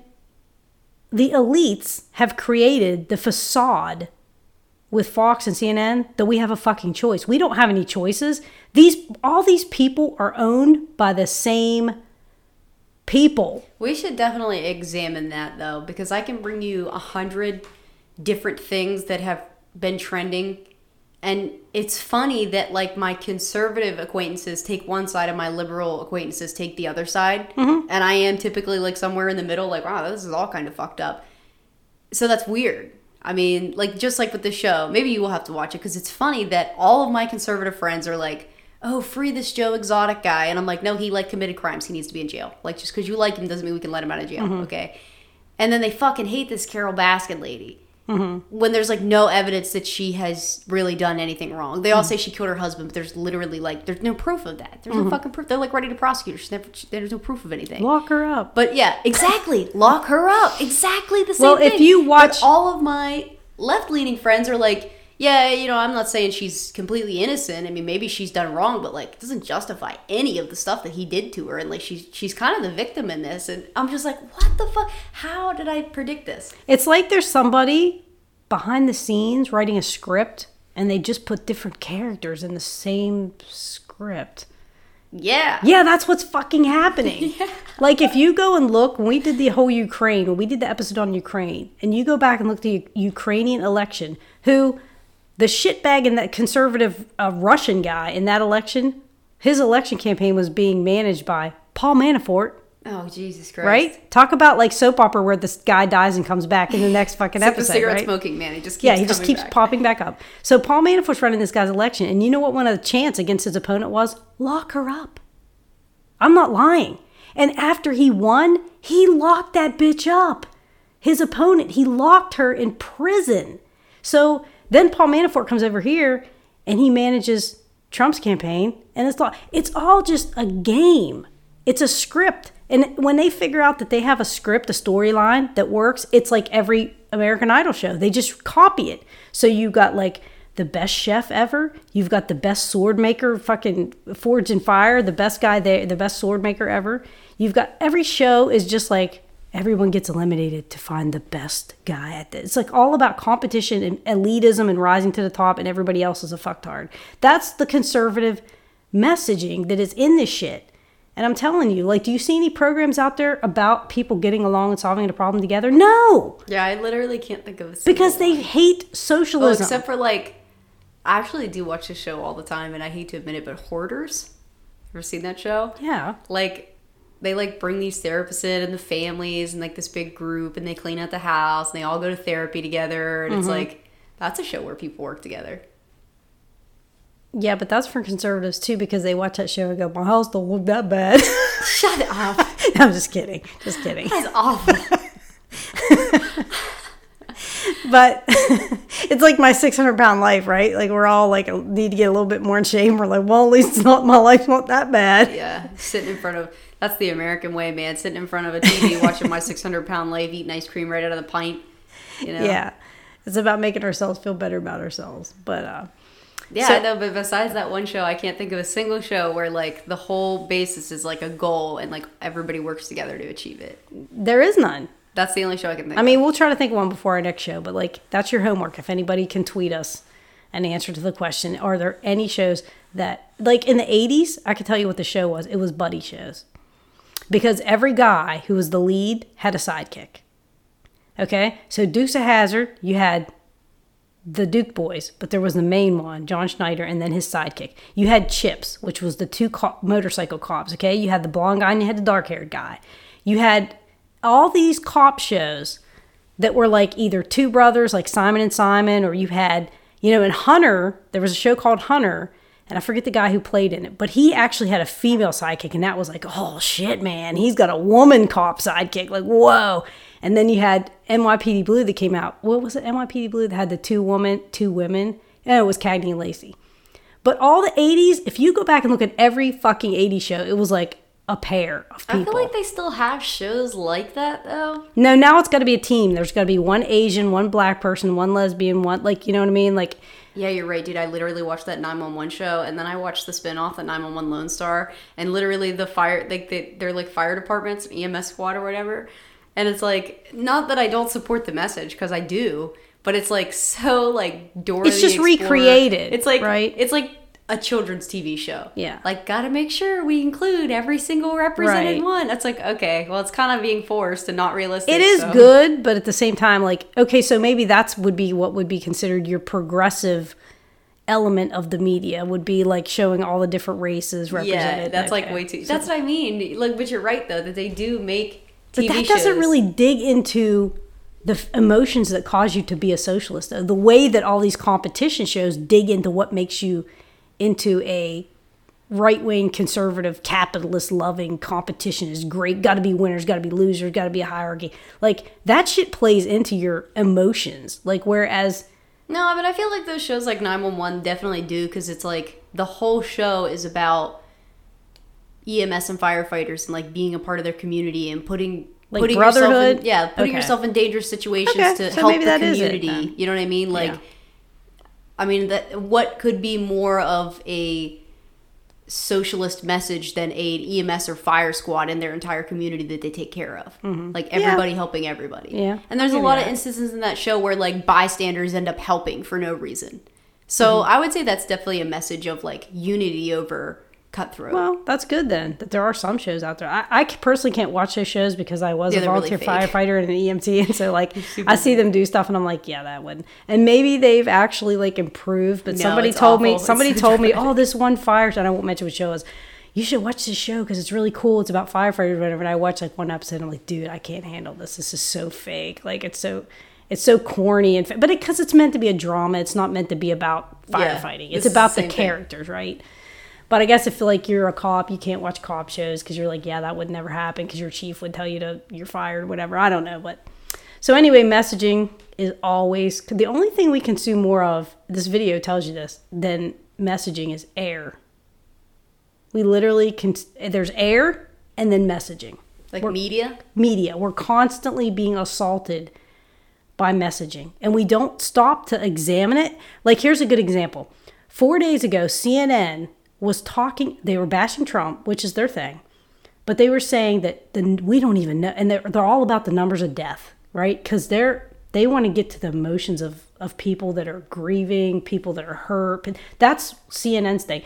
the elites have created the facade with Fox and CNN that we have a fucking choice. We don't have any choices. These all these people are owned by the same people.
we should definitely examine that though, because I can bring you a hundred different things that have been trending. And it's funny that like my conservative acquaintances take one side and my liberal acquaintances take the other side. Mm-hmm. And I am typically like somewhere in the middle, like, wow, this is all kind of fucked up. So that's weird. I mean, like just like with the show, maybe you will have to watch it because it's funny that all of my conservative friends are like, "Oh, free this Joe Exotic guy," and I'm like, "No, he like committed crimes. He needs to be in jail. Like just because you like him doesn't mean we can let him out of jail, mm-hmm. okay?" And then they fucking hate this Carole Baskin lady, Mm-hmm. when there's like no evidence that she has really done anything wrong. They all mm-hmm. say she killed her husband, but there's literally like there's no proof of that. There's no mm-hmm. fucking proof. They're like ready to prosecute her. She's never, she- there's no proof of anything.
Lock her up.
But yeah, exactly. Lock her up. Exactly the same
Well,
thing.
if you
But
watch-
all of my left leaning friends are like, yeah, you know, I'm not saying she's completely innocent. I mean, maybe she's done wrong, but like, it doesn't justify any of the stuff that he did to her. And like, she's she's kind of the victim in this. And I'm just like, what the fuck? How did I predict this?
It's like there's somebody behind the scenes writing a script and they just put different characters in the same script.
Yeah.
Yeah, that's what's fucking happening. yeah. Like if you go and look, when we did the whole Ukraine, when we did the episode on Ukraine, and you go back and look at the Ukrainian election, who the shitbag and that conservative uh, Russian guy in that election, his election campaign was being managed by Paul Manafort,
Oh Jesus Christ!
right? Talk about like soap opera where this guy dies and comes back in the next fucking
It's like the
episode,
cigarette
right?
smoking man. He just keeps
Yeah, he just keeps
back.
popping back up. So Paul Manafort's running this guy's election, and you know what one of the chants against his opponent was? Lock her up. I'm not lying. And after he won, he locked that bitch up. His opponent, he locked her in prison. So then Paul Manafort comes over here and he manages Trump's campaign, and it's all it's all just a game. It's a script. And when they figure out that they have a script, a storyline that works, it's like every American Idol show. They just copy it. So you got like the best chef ever. You've got the best sword maker, fucking Forged in Fire, the best guy there, the best sword maker ever. You've got every show is just like everyone gets eliminated to find the best guy at this. It's like all about competition and elitism and rising to the top, and everybody else is a fucktard. That's the conservative messaging that is in this shit. And I'm telling you, like, do you see any programs out there about people getting along and solving a problem together? No,
Yeah, I literally can't think of a
because they
one.
hate
Oh,
socialism.
except for like, I actually do watch this show all the time, and I hate to admit it, but Hoarders. Ever seen that show?
yeah,
Like, they like bring these therapists in and the families and like this big group, and they clean out the house, and they all go to therapy together, and
Mm-hmm.
it's like that's a show where people work together.
yeah, but that's for conservatives too because they watch that show and go, "My house don't look that bad."
Shut up.
I'm just kidding, just kidding.
That's awful.
But it's like my 600 pound life, right? Like we're all like need to get a little bit more in shape. We're like, well, at least it's not my life's not that bad.
yeah, sitting in front of that's the American way, man. Sitting in front of a TV, watching my 600 pound life, eating ice cream right out of the pint. You know.
Yeah, it's about making ourselves feel better about ourselves. But uh,
Yeah,
So-
I know, but besides that one show, I can't think of a single show where like the whole basis is like a goal and like everybody works together to achieve it.
there is none.
That's the only show I can think
I mean, we'll try to think of one before our next show, but like that's your homework. If anybody can tweet us an answer to the question, are there any shows that like in the 80s, I could tell you what the show was. It was buddy shows. Because every guy who was the lead had a sidekick. Okay? So Dukes of Hazzard, you had the Duke boys, but there was the main one, John Schneider, and then his sidekick. You had Chips, which was the two co- motorcycle cops. Okay, you had the blonde guy and you had the dark haired guy. You had all these cop shows that were like either two brothers, like Simon and Simon, or you had, you know, in Hunter, there was a show called Hunter, and I forget the guy who played in it, but he actually had a female sidekick, and that was like, oh shit, man, he's got a woman cop sidekick, like whoa. And then you had NYPD Blue that came out. What was it? NYPD Blue that had the two woman, two women. and it was Cagney and Lacey. But all the 80s, if you go back and look at every fucking 80s show, it was like a pair of
I feel like they still have shows like that though.
No, now it's got to be a team. There's got to be one Asian, one black person, one lesbian, one like you know what I mean. Like
Yeah, you're right, dude. I literally watched that 911 show, and then I watched the spin-off, the 911 Lone Star, and literally the fire, like they, they're like fire departments, EMS squad or whatever. And it's like, not that I don't support the message, because I do, but it's like so like Dora.
It's just
Explorer.
recreated,
It's like
right?
It's like a children's TV show.
Yeah.
Like, gotta make sure we include every single represented
Right.
one. That's like okay, well, it's kind of being forced and not realistic.
it is
so-
good, but at the same time, like okay, so maybe that's would be what would be considered your progressive element of the media would be like showing all the different races represented.
Yeah, that's like way too. That's what I mean. Like, but you're right though that they do make TV
But that doesn't really dig into the f- emotions that cause you to be a socialist. Though. The way that all these competition shows dig into what makes you into a right wing conservative capitalist loving competition is great. Got to be winners, got to be losers, got to be a hierarchy. Like that shit plays into your emotions. Like whereas
No, but I feel like those shows like 911 definitely do because it's like the whole show is about EMS and firefighters and like being a part of their community and putting
Like
putting yourself in, yeah, putting
Okay.
yourself in dangerous situations
Okay,
to
so
help the
that is it
community. you know what I mean? Like
Yeah.
I mean that what could be more of a socialist message than a EMS or fire squad in their entire community that they take care of. Like everybody helping everybody.
Mm-hmm. Yeah,
And there's a
maybe
lot of instances in that show where like bystanders end up helping for no reason. So
Mm-hmm.
I would say that's definitely a message of like unity over cutthroat.
Well, that's good then. That there are some shows out there. I, I personally can't watch those shows because I was
Yeah,
a
they're really
volunteer firefighter and an EMT, and so like I see them do stuff, and I'm like, yeah, that wouldn't. And maybe they've actually like improved, but
No,
somebody told me,
awful. It's
somebody
so
told me, oh, this one fire, and I won't mention what show it was. You should watch this show because it's really cool. It's about firefighters, whatever. And I watched like one episode. And I'm like, dude, I can't handle this. This is so fake. Like it's so. It's so corny and but because it's meant to be a drama, it's not meant to be about firefighting.
this
it's
is the
about the
thing.
characters, right? But I guess if like you're a cop, you can't watch cop shows because you're like, yeah, that would never happen because your chief would tell you to you're fired, whatever. I don't know, but so anyway, messaging is always the only thing we consume more of. This video tells you this than messaging is air. We literally can. There's air and then messaging.
like
We're-
media.
media. We're constantly being assaulted by messaging, and we don't stop to examine it. Like, here's a good example. Four days ago, CNN was talking, they were bashing Trump, which is their thing, but they were saying that the, we don't even know, and they're, they're all about the numbers of death, right? Because they're, they want to get to the emotions of, of people that are grieving, people that are hurt. That's CNN's thing.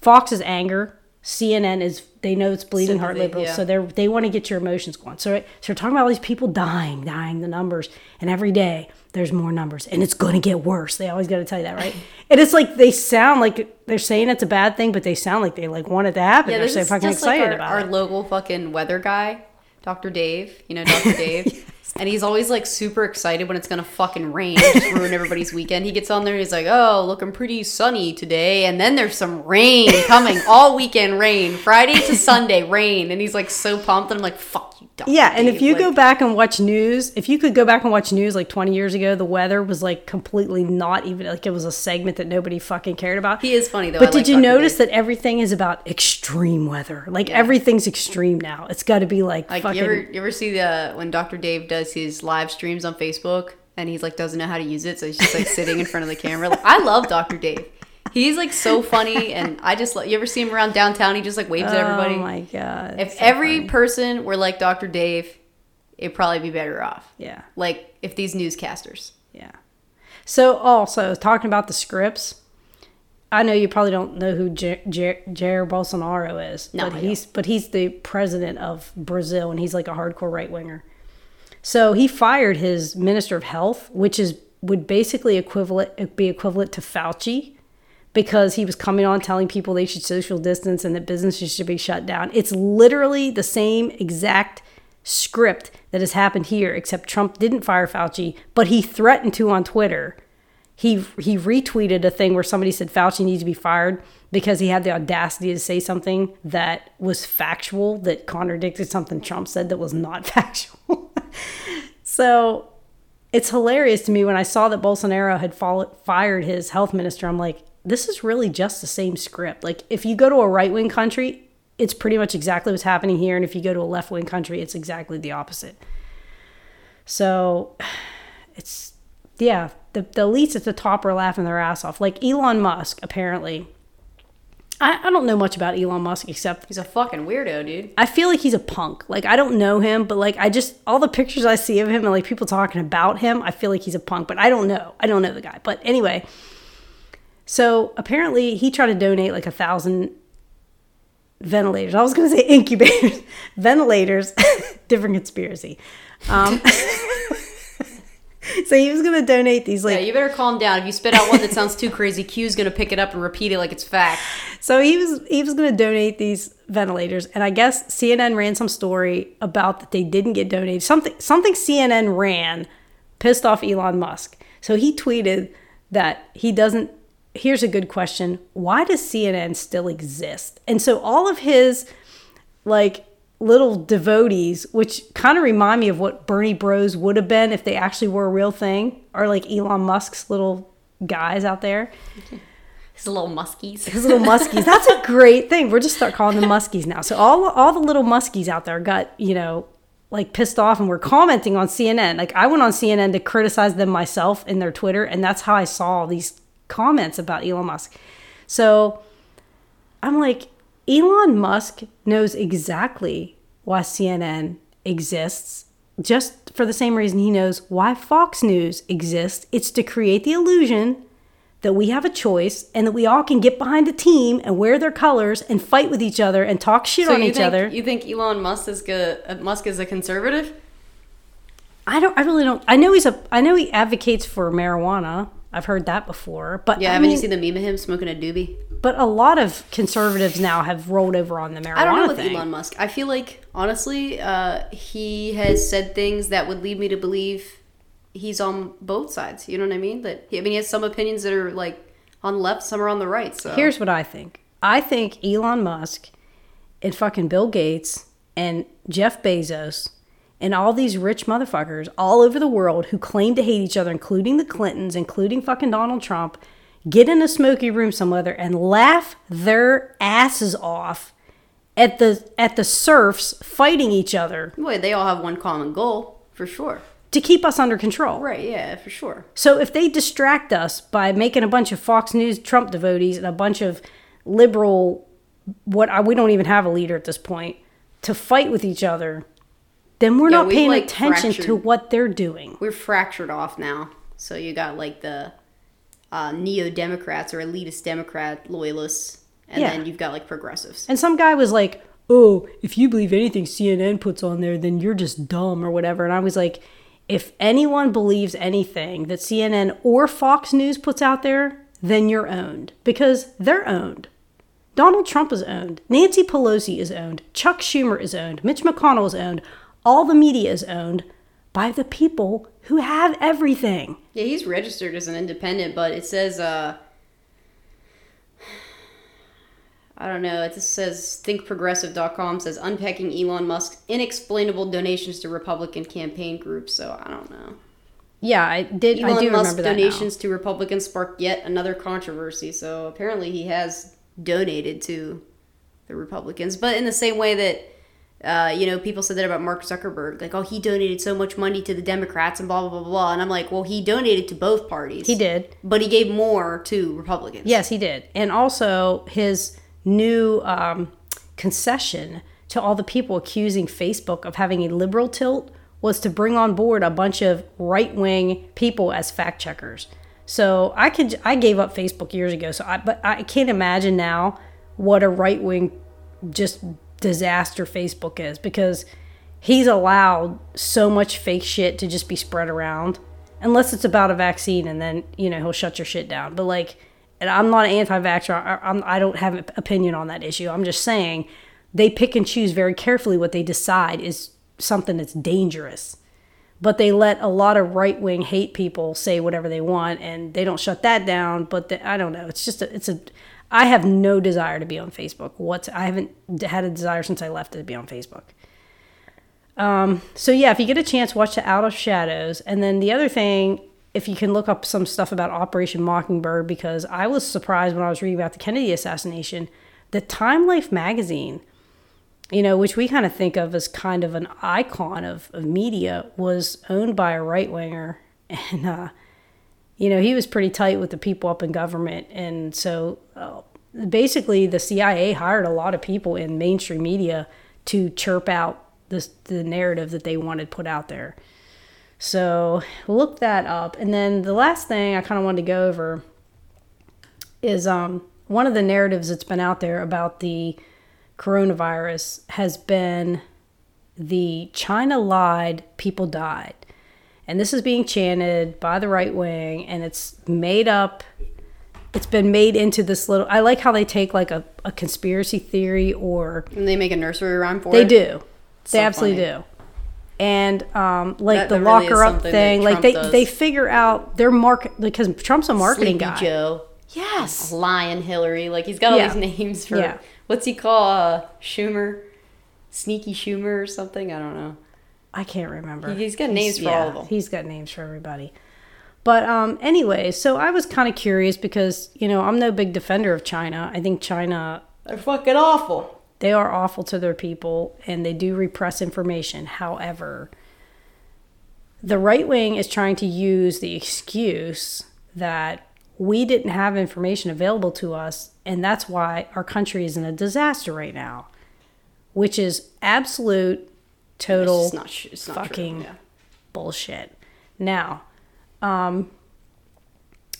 Fox's anger. CNN is they know it's bleeding heart liberals,
yeah.
so they're they want to get your emotions going. So so they're talking about all these people dying, dying, the numbers, and every day there's more numbers, and it's going to get worse. They always got to tell you that, right? and it's like they sound like they're saying it's a bad thing, but they sound like they like want it to happen.
Yeah,
they're so fucking
just like our,
about
our
it.
local fucking weather guy, Dr. Dave. You know, Dr. Dave. And he's always like super excited when it's gonna fucking rain, just ruin everybody's weekend. He gets on there, he's like, "Oh, looking pretty sunny today," and then there's some rain coming all weekend, rain Friday to Sunday, rain, and he's like so pumped. And I'm like, "Fuck
Yeah, and if you
Like,
go back and watch news, if you could go back and watch news like 20 years ago, the weather was like completely not even like it was a segment that nobody fucking cared about.
he is funny though.
But
I
did
like
you notice that everything is about extreme weather? Like everything's extreme now. It's got to be like,
Like
fucking.
you ever you ever see the when Dr. Dave does his live streams on Facebook and he's like doesn't know how to use it, so he's just like sitting in front of the camera. Like, I love Dr. Dave. He's like so funny, and I just lo- you ever see him around downtown? He just like waves at oh everybody.
Oh my god!
if
so
every
funny.
person were like Dr. Dave, it'd probably be better off.
yeah,
Like if these newscasters.
yeah. So also talking about the scripts, I know you probably don't know who Jair, Bolsonaro is,
No,
but
I
he's but he's the president of Brazil, and he's like a hardcore right winger. So he fired his minister of health, which is would basically equivalent be equivalent to Fauci, because he was coming on telling people they should social distance and that businesses should be shut down. It's literally the same exact script that has happened here, except Trump didn't fire Fauci, but he threatened to on Twitter. He he retweeted a thing where somebody said Fauci needs to be fired because he had the audacity to say something that was factual that contradicted something Trump said that was not factual. so it's hilarious to me when I saw that Bolsonaro had fired his health minister. I'm like, this is really just the same script. Like, if you go to a right wing country, it's pretty much exactly what's happening here. And if you go to a left wing country, it's exactly the opposite. So it's, yeah, the, the elites at the top are laughing their ass off. Like Elon Musk, apparently. I, I don't know much about Elon Musk except
He's a fucking weirdo, dude.
I feel like he's a punk. Like I don't know him, but like I just all the pictures I see of him and like people talking about him, I feel like he's a punk. But I don't know. I don't know the guy. But anyway, so apparently he tried to donate like a thousand ventilators. I was going to say incubators, ventilators. different conspiracy. Um, so he was going to donate these like
Yeah, you better calm down. If you spit out one that sounds too crazy, Q's gonna pick it up and repeat it like it's fact.
So he was he was going to donate these ventilators, and I guess CNN ran some story about that they didn't get donated. Something something CNN ran pissed off Elon Musk. So he tweeted that he doesn't here's a good question. Why does CNN still exist? And so all of his like little devotees, which kind of remind me of what Bernie Bros would have been if they actually were a real thing, are like Elon Musk's little guys out there.
His little muskies.
His little muskies. That's a great thing. We're just start calling them muskies now. So all all the little muskies out there got you know like pissed off and were commenting on CNN. Like I went on CNN to criticize them myself in their Twitter, and that's how I saw these comments about Elon Musk. So I'm like, Elon Musk knows exactly why CNN exists, just for the same reason he knows why Fox News exists. It's to create the illusion that we have a choice and that we all can get behind a team and wear their colors and fight with each other and talk shit on each
think,
other.
You think Elon Musk is good? Uh, Musk is a conservative?
I don't. I really don't. I know he's a. I know he advocates for marijuana. I've heard that before. But
Yeah,
I
haven't
mean,
you seen the meme of him smoking a doobie?
But a lot of conservatives now have rolled over on the marijuana
I don't know with
thing.
Elon Musk. I feel like honestly, uh, he has said things that would lead me to believe he's on both sides. You know what I mean? That I mean, he has some opinions that are like on the left, some are on the right. So
Here's what I think. I think Elon Musk and fucking Bill Gates and Jeff Bezos and all these rich motherfuckers all over the world who claim to hate each other, including the Clintons, including fucking Donald Trump, get in a smoky room somewhere and laugh their asses off at the at the serfs fighting each other
Boy, they all have one common goal for sure.
to keep us under control.
Right? Yeah, for sure.
So if they distract us by making a bunch of Fox News Trump devotees and a bunch of liberal, what I, we don't even have a leader at this point, to fight with each other, then we're
Yeah,
not paying
like,
attention to what they're doing.
We're fractured off now. So you got like the uh, neo Democrats or elitist Democrat loyalists, and
Yeah.
then you've got like progressives.
And some guy was like, "Oh, if you believe anything CNN puts on there, then you're just dumb or whatever." And I was like, "If anyone believes anything that CNN or Fox News puts out there, then you're owned because they're owned." Donald Trump is owned. Nancy Pelosi is owned. Chuck Schumer is owned. Mitch McConnell is owned. All the media is owned by the people who have everything.
Yeah, he's registered as an independent, but it says, uh, I don't know, it just says thinkprogressive.com says unpacking Elon Musk's inexplainable donations to Republican campaign groups. So I don't know.
Yeah, I did.
Elon
I do
Musk's
remember that. now.
donations to Republicans sparked yet another controversy. So apparently he has donated to the Republicans, but in the same way that. Uh, you know, people said that about Mark Zuckerberg, like, oh, he donated so much money to the Democrats and blah blah blah blah. And I'm like, well, he donated to both parties.
He did.
but he gave more to Republicans.
Yes, he did. And also his new um, concession to all the people accusing Facebook of having a liberal tilt was to bring on board a bunch of right wing people as fact checkers. So I could I gave up Facebook years ago. So I but I can't imagine now what a right wing just disaster Facebook is because he's allowed so much fake shit to just be spread around unless it's about a vaccine and then you know he'll shut your shit down. But like and i'm not an anti-vaxxer I, I'm, I don't have an opinion on that issue. I'm just saying they pick and choose very carefully what they decide is something that's dangerous. But they let a lot of right-wing hate people say whatever they want and they don't shut that down but i don't know. It's just a, it's a i have no desire to be on facebook. What's i haven't had a desire since i left to be on facebook. Um, so yeah, if you get a chance, watch the Out of Shadows. And then the other thing, if you can look up some stuff about Operation Mockingbird, because I was surprised when I was reading about the Kennedy assassination, the Time Life magazine, you know, which we kind of think of as kind of an icon of, of media, was owned by a right winger, and uh, you know he was pretty tight with the people up in government, and so uh, basically the CIA hired a lot of people in mainstream media to chirp out this the narrative that they wanted put out there. So look that up. And then the last thing I kind of wanted to go over is um, one of the narratives that's been out there about the coronavirus has been the China lied, people died. And this is being chanted by the right wing, and it's made up. It's been made into this little. I like how they take like a, a conspiracy theory or
And they make a nursery rhyme for
they
it.
They do.
So
they absolutely
funny.
do. And um, like
That-
the
really
locker up thing, like they
does.
they figure out their market because Trump's a marketing
Sleepy
guy.
Joe.
Yes.
Lion Hillary. Like he's got all
Yeah.
these names for
Yeah.
what's he call uh, Schumer, Sneaky Schumer or something. I don't know.
I can't remember.
He- he's got names for all of them.
He's got names for everybody. But um, anyway, so I was kind of curious because you know I'm no big defender of China. I think China
They're fucking awful.
they are awful to their people and they do repress information. However, the right wing is trying to use the excuse that we didn't have information available to us and that's why our country is in a disaster right now, which is absolute total
It's not. It's not
fucking
Yeah.
bullshit. Now, um,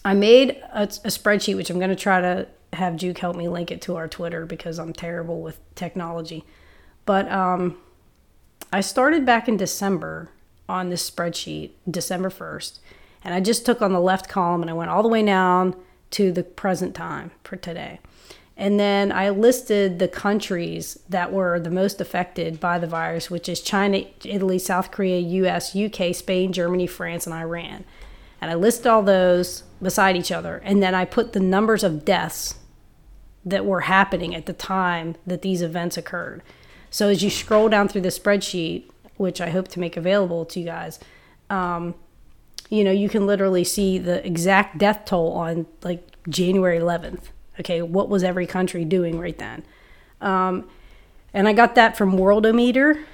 I made a, a spreadsheet, which I'm going to try to have Juke help me link it to our Twitter because I'm terrible with technology. But um, I started back in December on this spreadsheet, December 1st, and I just took on the left column and I went all the way down to the present time for today. And then I listed the countries that were the most affected by the virus, which is China, Italy, South Korea, US, UK, Spain, Germany, France, and Iran. And I listed all those beside each other. And then I put the numbers of deaths that were happening at the time that these events occurred. So as you scroll down through the spreadsheet, which I hope to make available to you guys, um, you know, you can literally see the exact death toll on like January 11th. Okay, what was every country doing right then? Um, and I got that from Worldometer.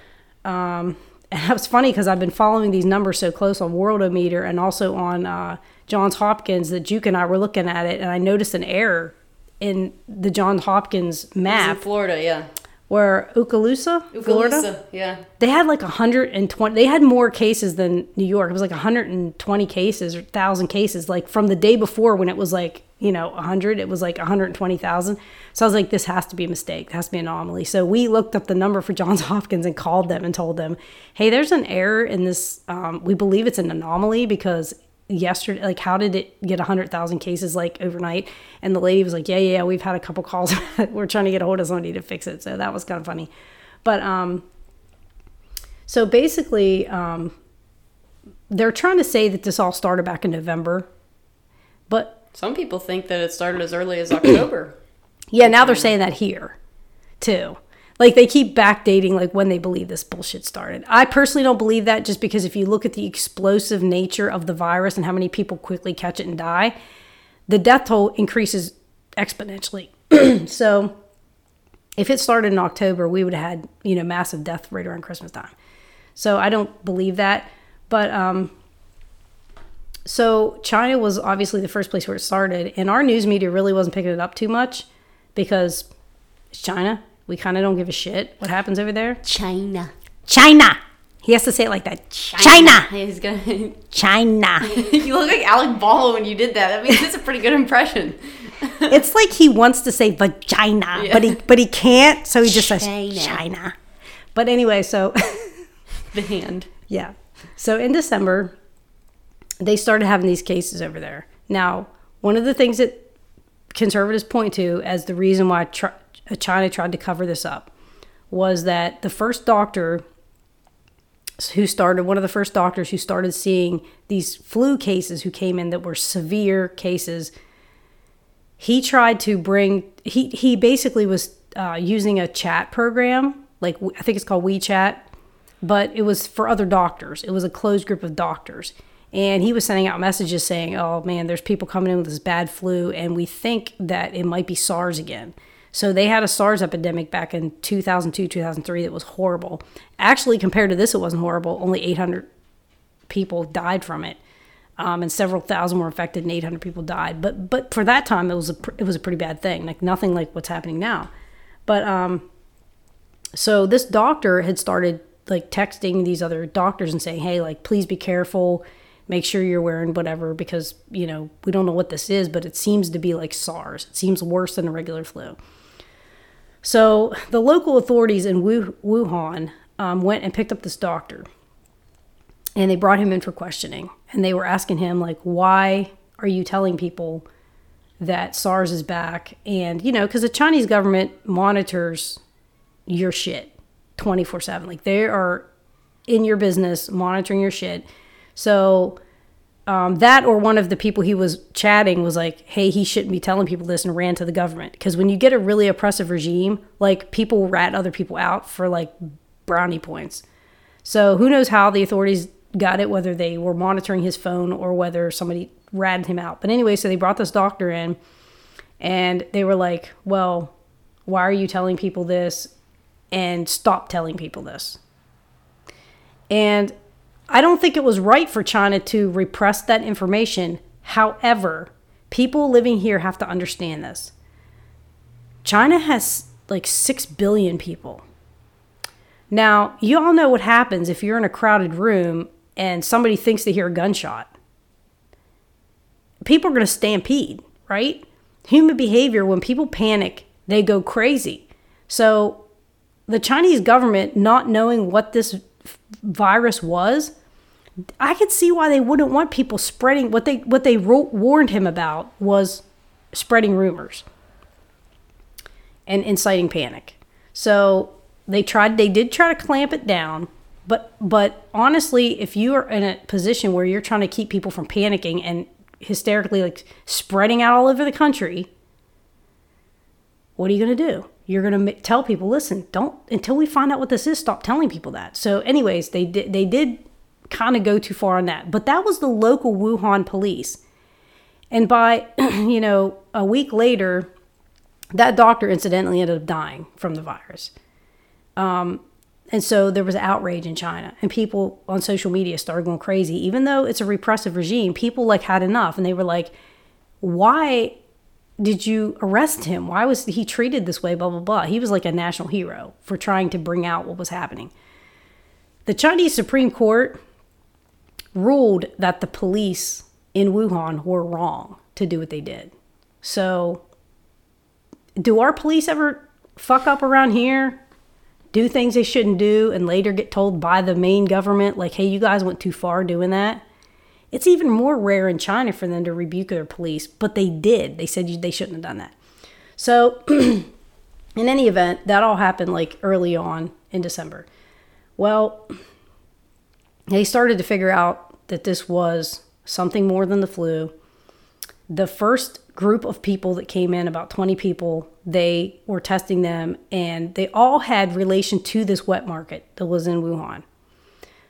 Um, and that was funny because I've been following these numbers so close on Worldometer and also on uh, Johns Hopkins that Juke and I were looking at it, and I noticed an error in the Johns Hopkins map
Florida. Yeah.
Where Okaloosa, Florida,
Yeah.
they had like 120 they had more cases than new york. It was like 120 cases or 1000 cases like from the day before when it was like you know 100 it was like 120000 so i was like this has to be a mistake. It has to be an anomaly. So we looked up the number for johns hopkins and called them and told them hey there's an error in this um, we believe it's an anomaly because yesterday like how did it get 100000 cases like overnight and the lady was like yeah yeah, yeah we've had a couple calls we're trying to get a hold of somebody to fix it so that was kind of funny but um so basically, um, they're trying to say that this all started back in November. But
Some people think that it started as early as October.
yeah, now they're saying that here too. Like they keep backdating like when they believe this bullshit started. I personally don't believe that just because if you look at the explosive nature of the virus and how many people quickly catch it and die, the death toll increases exponentially. so if it started in October, we would have had, you know, massive death right around Christmas time. So I don't believe that. But um so China was obviously the first place where it started, and our news media really wasn't picking it up too much because it's China. We kind of don't give a shit what happens over there.
China.
China. He has to say it like that. China.
He's gonna.
China.
you look like Alec Baldwin when you did that. I mean, that's a pretty good impression.
it's like he wants to say vagina, but he but he can't, so he just says
China.
China. But anyway, so
The hand.
Yeah. So in December, they started having these cases over there. Now, one of the things that conservatives point to as the reason why tr- China tried to cover this up was that the first doctor who started, one of the first doctors who started seeing these flu cases who came in that were severe cases, he tried to bring, he, he basically was uh, using a chat program, like I think it's called WeChat but it was for other doctors. It was a closed group of doctors. And he was sending out messages saying, oh man, there's people coming in with this bad flu, and we think that it might be SARS again. So they had a SARS epidemic back in 2002, 2003 that was horrible. Actually, compared to this, it wasn't horrible. Only 800 people died from it. Um, and several thousand were infected, and 800 people died. But but for that time, it was a it was a pretty bad thing. Like nothing like what's happening now. But um, so this doctor had started like texting these other doctors and saying, "Hey, like please be careful. Make sure you're wearing whatever because, you know, we don't know what this is, but it seems to be like SARS. It seems worse than a regular flu." So, the local authorities in Wuhan um, went and picked up this doctor. And they brought him in for questioning. And they were asking him like, "Why are you telling people that SARS is back?" And, you know, cuz the Chinese government monitors your shit 24 7 like they are in your business monitoring your shit so um, that or one of the people he was chatting was like, hey, he shouldn't be telling people this and ran to the government. Because when you get a really oppressive regime, like people rat other people out for like brownie points. So who knows how the authorities got it, whether they were monitoring his phone or whether somebody ratted him out. But anyway, so they brought this doctor in and they were like, well, why are you telling people this? And stop telling people this. And I don't think it was right for China to repress that information. However, people living here have to understand this. China has like 6 billion people. Now, you all know what happens if you're in a crowded room and somebody thinks they hear a gunshot. People are going to stampede, right? Human behavior, when people panic, they go crazy. So, the Chinese government, not knowing what this virus was, I could see why they wouldn't want people spreading what they what they wrote, warned him about was spreading rumors and inciting panic. So they tried they did try to clamp it down, but but honestly, if you are in a position where you're trying to keep people from panicking and hysterically like spreading out all over the country, what are you going to do? You're going to tell people, listen, don't until we find out what this is, stop telling people that. So anyways, they did they did kind of go too far on that. But that was the local Wuhan police. And by, you know, a week later, that doctor incidentally ended up dying from the virus. Um, and so there was outrage in China, and people on social media started going crazy. Even though it's a repressive regime, people like had enough, and they were like, "Why did you arrest him? Why was he treated this way?" Blah blah blah. He was like a national hero for trying to bring out what was happening. The Chinese Supreme Court ruled that the police in Wuhan were wrong to do what they did. So, do our police ever fuck up around here? Do things they shouldn't do and later get told by the main government, like, hey, you guys went too far doing that? It's even more rare in China for them to rebuke their police, but they did. They said they shouldn't have done that. So, in any event, that all happened like early on in December. Well, they started to figure out that this was something more than the flu. The first group of people that came in, about 20 people, they were testing them and they all had relation to this wet market that was in Wuhan.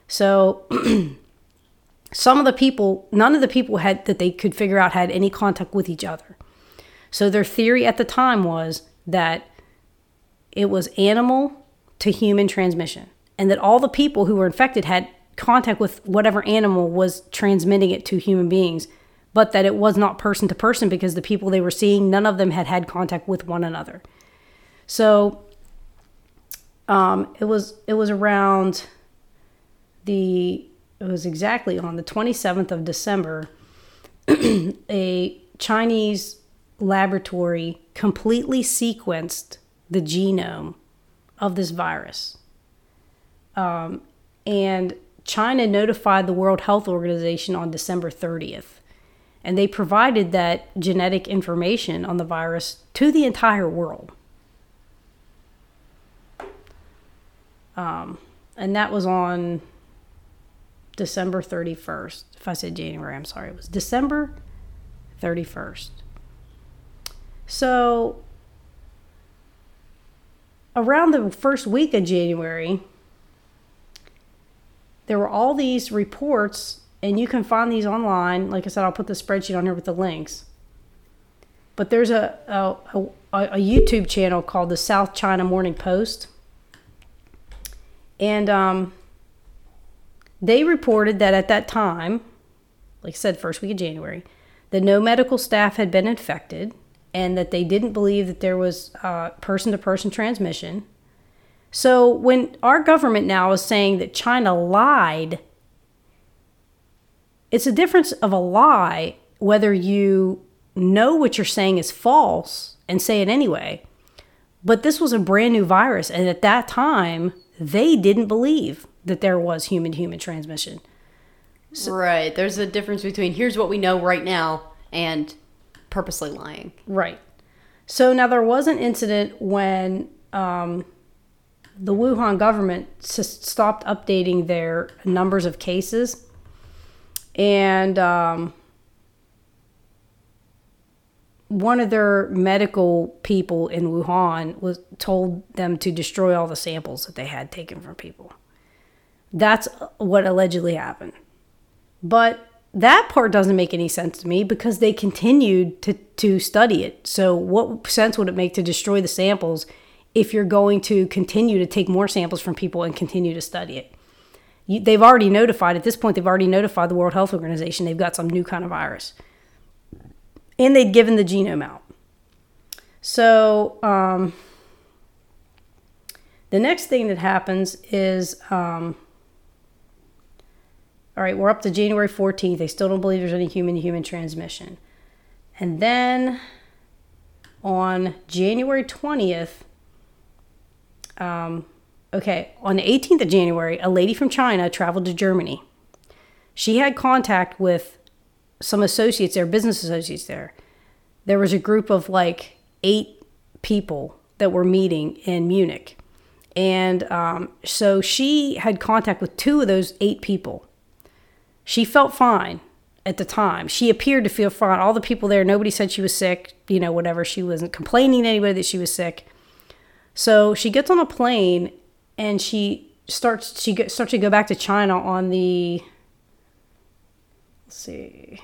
So some of the people, none of the people had that they could figure out had any contact with each other. So their theory at the time was that it was animal to human transmission and that all the people who were infected had contact with whatever animal was transmitting it to human beings, but that it was not person to person because the people they were seeing, none of them had had contact with one another. So um, it was it was around the it was exactly on the 27th of December a Chinese laboratory completely sequenced the genome of this virus. Um, and China notified the World Health Organization on December 30th, and they provided that genetic information on the virus to the entire world. Um, and that was on December 31st. If I said January, I'm sorry. It was December 31st. So, around the first week of January, there were all these reports, and you can find these online. Like I said, I'll put the spreadsheet on here with the links. But there's a, a, a, a YouTube channel called the South China Morning Post. And um, they reported that at that time, like I said, first week of January, that no medical staff had been infected and that they didn't believe that there was person to person transmission so when our government now is saying that China lied, it's a difference of a lie whether you know what you're saying is false and say it anyway. But this was a brand new virus. And at that time, they didn't believe that there was human human transmission.
So, right. There's a difference between here's what we know right now and purposely lying.
Right. So now there was an incident when um, the Wuhan government stopped updating their numbers of cases. and um, one of their medical people in Wuhan was told them to destroy all the samples that they had taken from people. That's what allegedly happened. But that part doesn't make any sense to me because they continued to, to study it. So, what sense would it make to destroy the samples if you're going to continue to take more samples from people and continue to study it? You, they've already notified, at this point, they've already notified the World Health Organization they've got some new kind of virus. And they'd given the genome out. So, um, the next thing that happens is um, all right, we're up to January 14th. They still don't believe there's any human to human transmission. And then on January 20th, um, okay, on the 18th of January, a lady from China traveled to Germany. She had contact with some associates there, business associates there. There was a group of like eight people that were meeting in Munich. And um, so she had contact with two of those eight people. She felt fine at the time. She appeared to feel fine. All the people there, nobody said she was sick, you know, whatever. She wasn't complaining to anybody that she was sick. So she gets on a plane and she starts she get, starts to go back to China on the let's see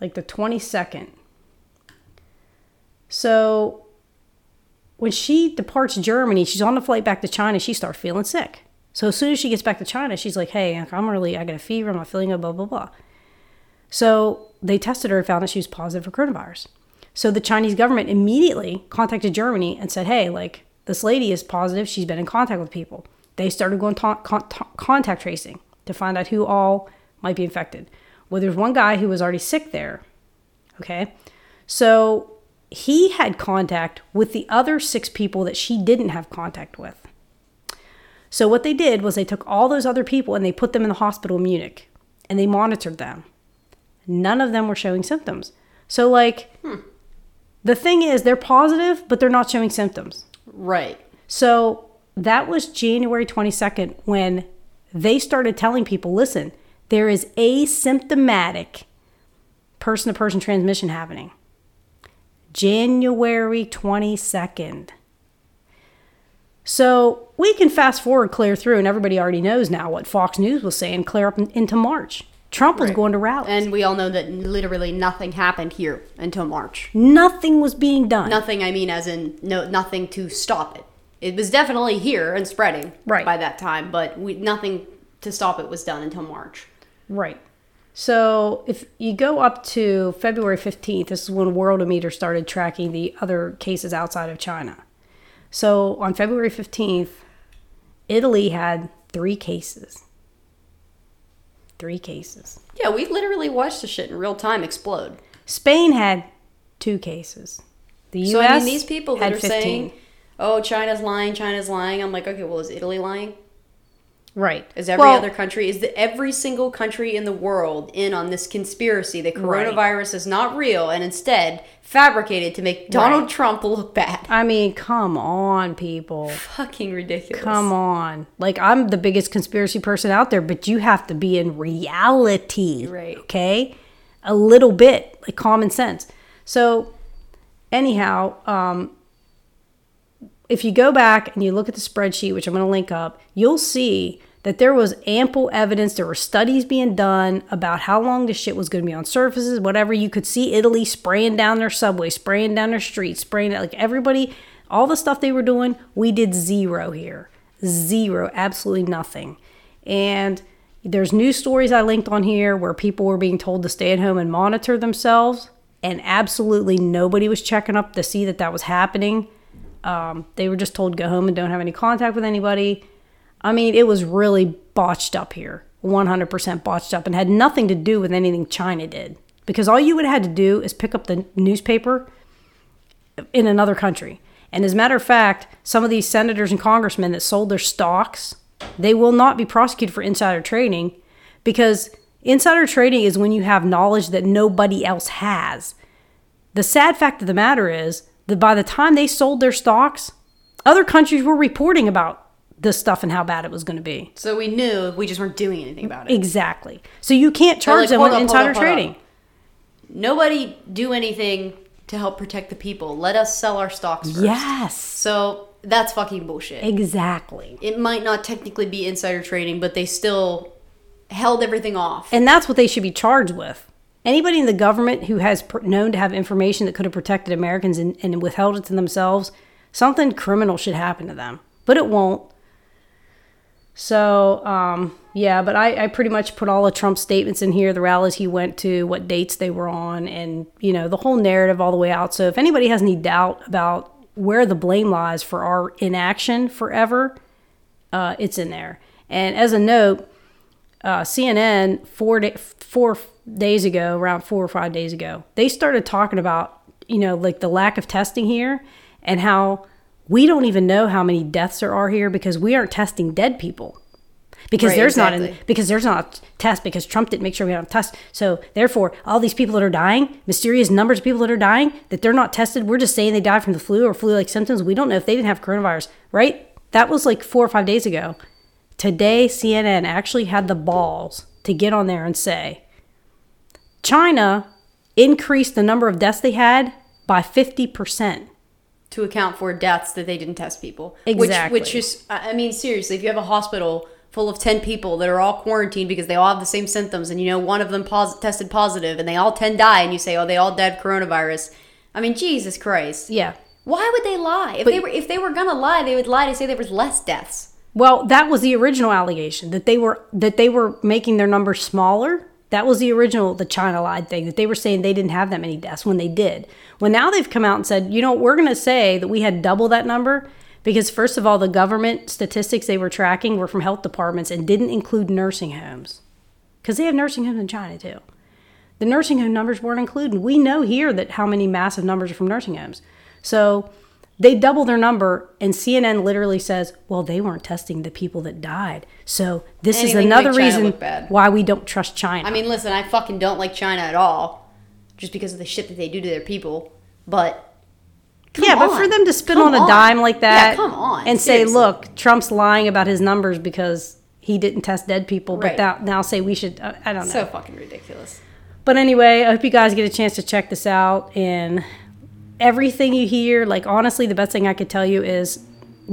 like the 22nd. So when she departs Germany, she's on the flight back to China, she starts feeling sick. So as soon as she gets back to China, she's like, hey, I'm really, I got a fever, I'm not feeling good, blah, blah, blah. So they tested her and found that she was positive for coronavirus. So the Chinese government immediately contacted Germany and said, hey, like, this lady is positive. She's been in contact with people. They started going ta- con- ta- contact tracing to find out who all might be infected. Well, there's one guy who was already sick there. Okay. So he had contact with the other six people that she didn't have contact with. So what they did was they took all those other people and they put them in the hospital in Munich and they monitored them. None of them were showing symptoms. So like hmm. The thing is they're positive but they're not showing symptoms.
Right.
So that was January 22nd when they started telling people, listen, there is asymptomatic person to person transmission happening. January 22nd. So we can fast forward clear through, and everybody already knows now what Fox News was saying clear up into March. Trump was going to rallies.
And we all know that literally nothing happened here until March.
Nothing was being done.
Nothing, I mean, as in no, nothing to stop it. It was definitely here and spreading right. by that time, but we, nothing to stop it was done until March.
Right. So if you go up to February 15th, this is when Worldometer started tracking the other cases outside of China. So on February 15th, Italy had three cases. Three cases.
Yeah, we literally watched the shit in real time explode.
Spain had two cases.
The U.S. So I mean, these people that are 15. saying, "Oh, China's lying, China's lying," I'm like, okay, well, is Italy lying?
Right.
Is every well, other country, is the, every single country in the world in on this conspiracy that coronavirus right. is not real and instead fabricated to make Donald right. Trump look bad?
I mean, come on, people.
Fucking ridiculous.
Come on. Like, I'm the biggest conspiracy person out there, but you have to be in reality.
Right.
Okay? A little bit, like common sense. So, anyhow, um, if you go back and you look at the spreadsheet, which I'm going to link up, you'll see that there was ample evidence. There were studies being done about how long this shit was going to be on surfaces, whatever. You could see Italy spraying down their subway, spraying down their streets, spraying it like everybody, all the stuff they were doing. We did zero here, zero, absolutely nothing. And there's news stories I linked on here where people were being told to stay at home and monitor themselves, and absolutely nobody was checking up to see that that was happening. Um, they were just told go home and don't have any contact with anybody. I mean, it was really botched up here, 100% botched up, and had nothing to do with anything China did. Because all you would have had to do is pick up the newspaper in another country. And as a matter of fact, some of these senators and congressmen that sold their stocks, they will not be prosecuted for insider trading because insider trading is when you have knowledge that nobody else has. The sad fact of the matter is that by the time they sold their stocks, other countries were reporting about this stuff and how bad it was going to be.
So we knew we just weren't doing anything about it.
Exactly. So you can't
So,
charge
like,
them with
up, hold
insider
up, hold up.
trading.
Nobody do anything to help protect the people. Let us sell our stocks first.
Yes.
So that's fucking bullshit.
Exactly.
It might not technically be insider trading, but they still held everything off.
And that's what they should be charged with. Anybody in the government who has pr- known to have information that could have protected Americans and, and withheld it to themselves, something criminal should happen to them. But it won't. So, um, yeah, but I, I pretty much put all of Trump's statements in here, the rallies he went to, what dates they were on, and, you know, the whole narrative all the way out. So if anybody has any doubt about where the blame lies for our inaction forever, uh, it's in there. And as a note, uh, CNN four day, four days ago, around four or five days ago, they started talking about you know like the lack of testing here and how we don't even know how many deaths there are here because we aren't testing dead people because
Right,
there's not
exactly.
an, because there's not a test because Trump didn't make sure we had a test. So therefore, all these people that are dying, mysterious numbers of people that are dying, that they're not tested. We're just saying they died from the flu or flu-like symptoms. We don't know if they didn't have coronavirus, right? That was like four or five days ago. Today, CNN actually had the balls to get on there and say China increased the number of deaths they had by 50%.
to account for deaths that they didn't test people.
Exactly.
Which, which is, I mean, seriously, if you have a hospital full of 10 people that are all quarantined because they all have the same symptoms and you know one of them pos- tested positive and they all 10 die and you say, oh, they all died of coronavirus. I mean, Jesus Christ.
Yeah.
Why would they lie? If they were if they were gonna lie, they would lie to say there was less deaths.
Well, that was the original allegation that they were that they were making their numbers smaller. That was the original the China lied thing that they were saying they didn't have that many deaths when they did. Well, now they've come out and said, you know, we're going to say that we had double that number because first of all, the government statistics they were tracking were from health departments and didn't include nursing homes because they have nursing homes in China too. The nursing home numbers weren't included. We know here that how many massive numbers are from nursing homes. So they double their number, and CNN literally says, "Well, they weren't testing the people that died." So this is
Anything to
another reason why we don't trust China.
I mean, listen, I fucking don't like China at all, just because of the shit that they do to their people. But come
yeah, but for them to spin
Come
on a dime like that,
yeah, come on,
and say, "Look, Trump's lying about his numbers because he didn't test dead people,"
Right.
but now, now say we should. uh, I don't know.
so fucking ridiculous.
But anyway, I hope you guys get a chance to check this out. And everything you hear, like honestly, the best thing I could tell you is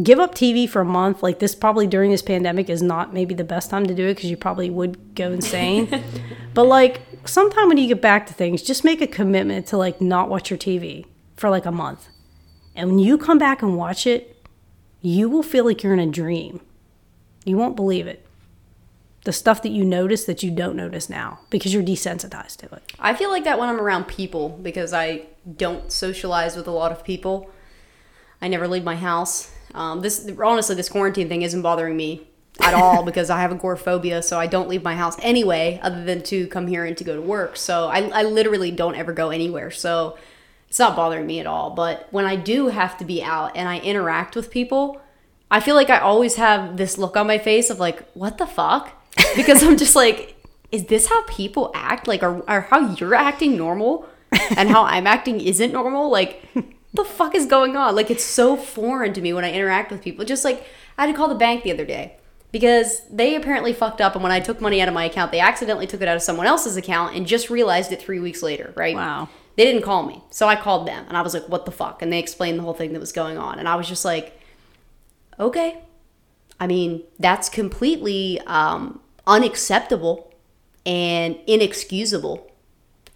give up TV for a month. Like this, probably during this pandemic, is not maybe the best time to do it because you probably would go insane. but like sometime when you get back to things, just make a commitment to like not watch your TV for like a month. And when you come back and watch it, you will feel like you're in a dream. You won't believe it. The stuff that you notice that you don't notice now because you're desensitized to it.
I feel like that when I'm around people because I don't socialize with a lot of people. I never leave my house. Um, this honestly, this quarantine thing isn't bothering me at all because I have agoraphobia, so I don't leave my house anyway, other than to come here and to go to work. So I, I literally don't ever go anywhere. So it's not bothering me at all. But when I do have to be out and I interact with people, I feel like I always have this look on my face of like, what the fuck? Because I'm just like, is this how people act? Like, are, are how you're acting normal and how I'm acting isn't normal? Like, the fuck is going on? Like, it's so foreign to me when I interact with people. Just like, I had to call the bank the other day because they apparently fucked up. And when I took money out of my account, they accidentally took it out of someone else's account and just realized it three weeks later, right?
Wow.
They didn't call me. So I called them and I was like, what the fuck? And they explained the whole thing that was going on. And I was just like, okay. I mean, that's completely um, unacceptable and inexcusable,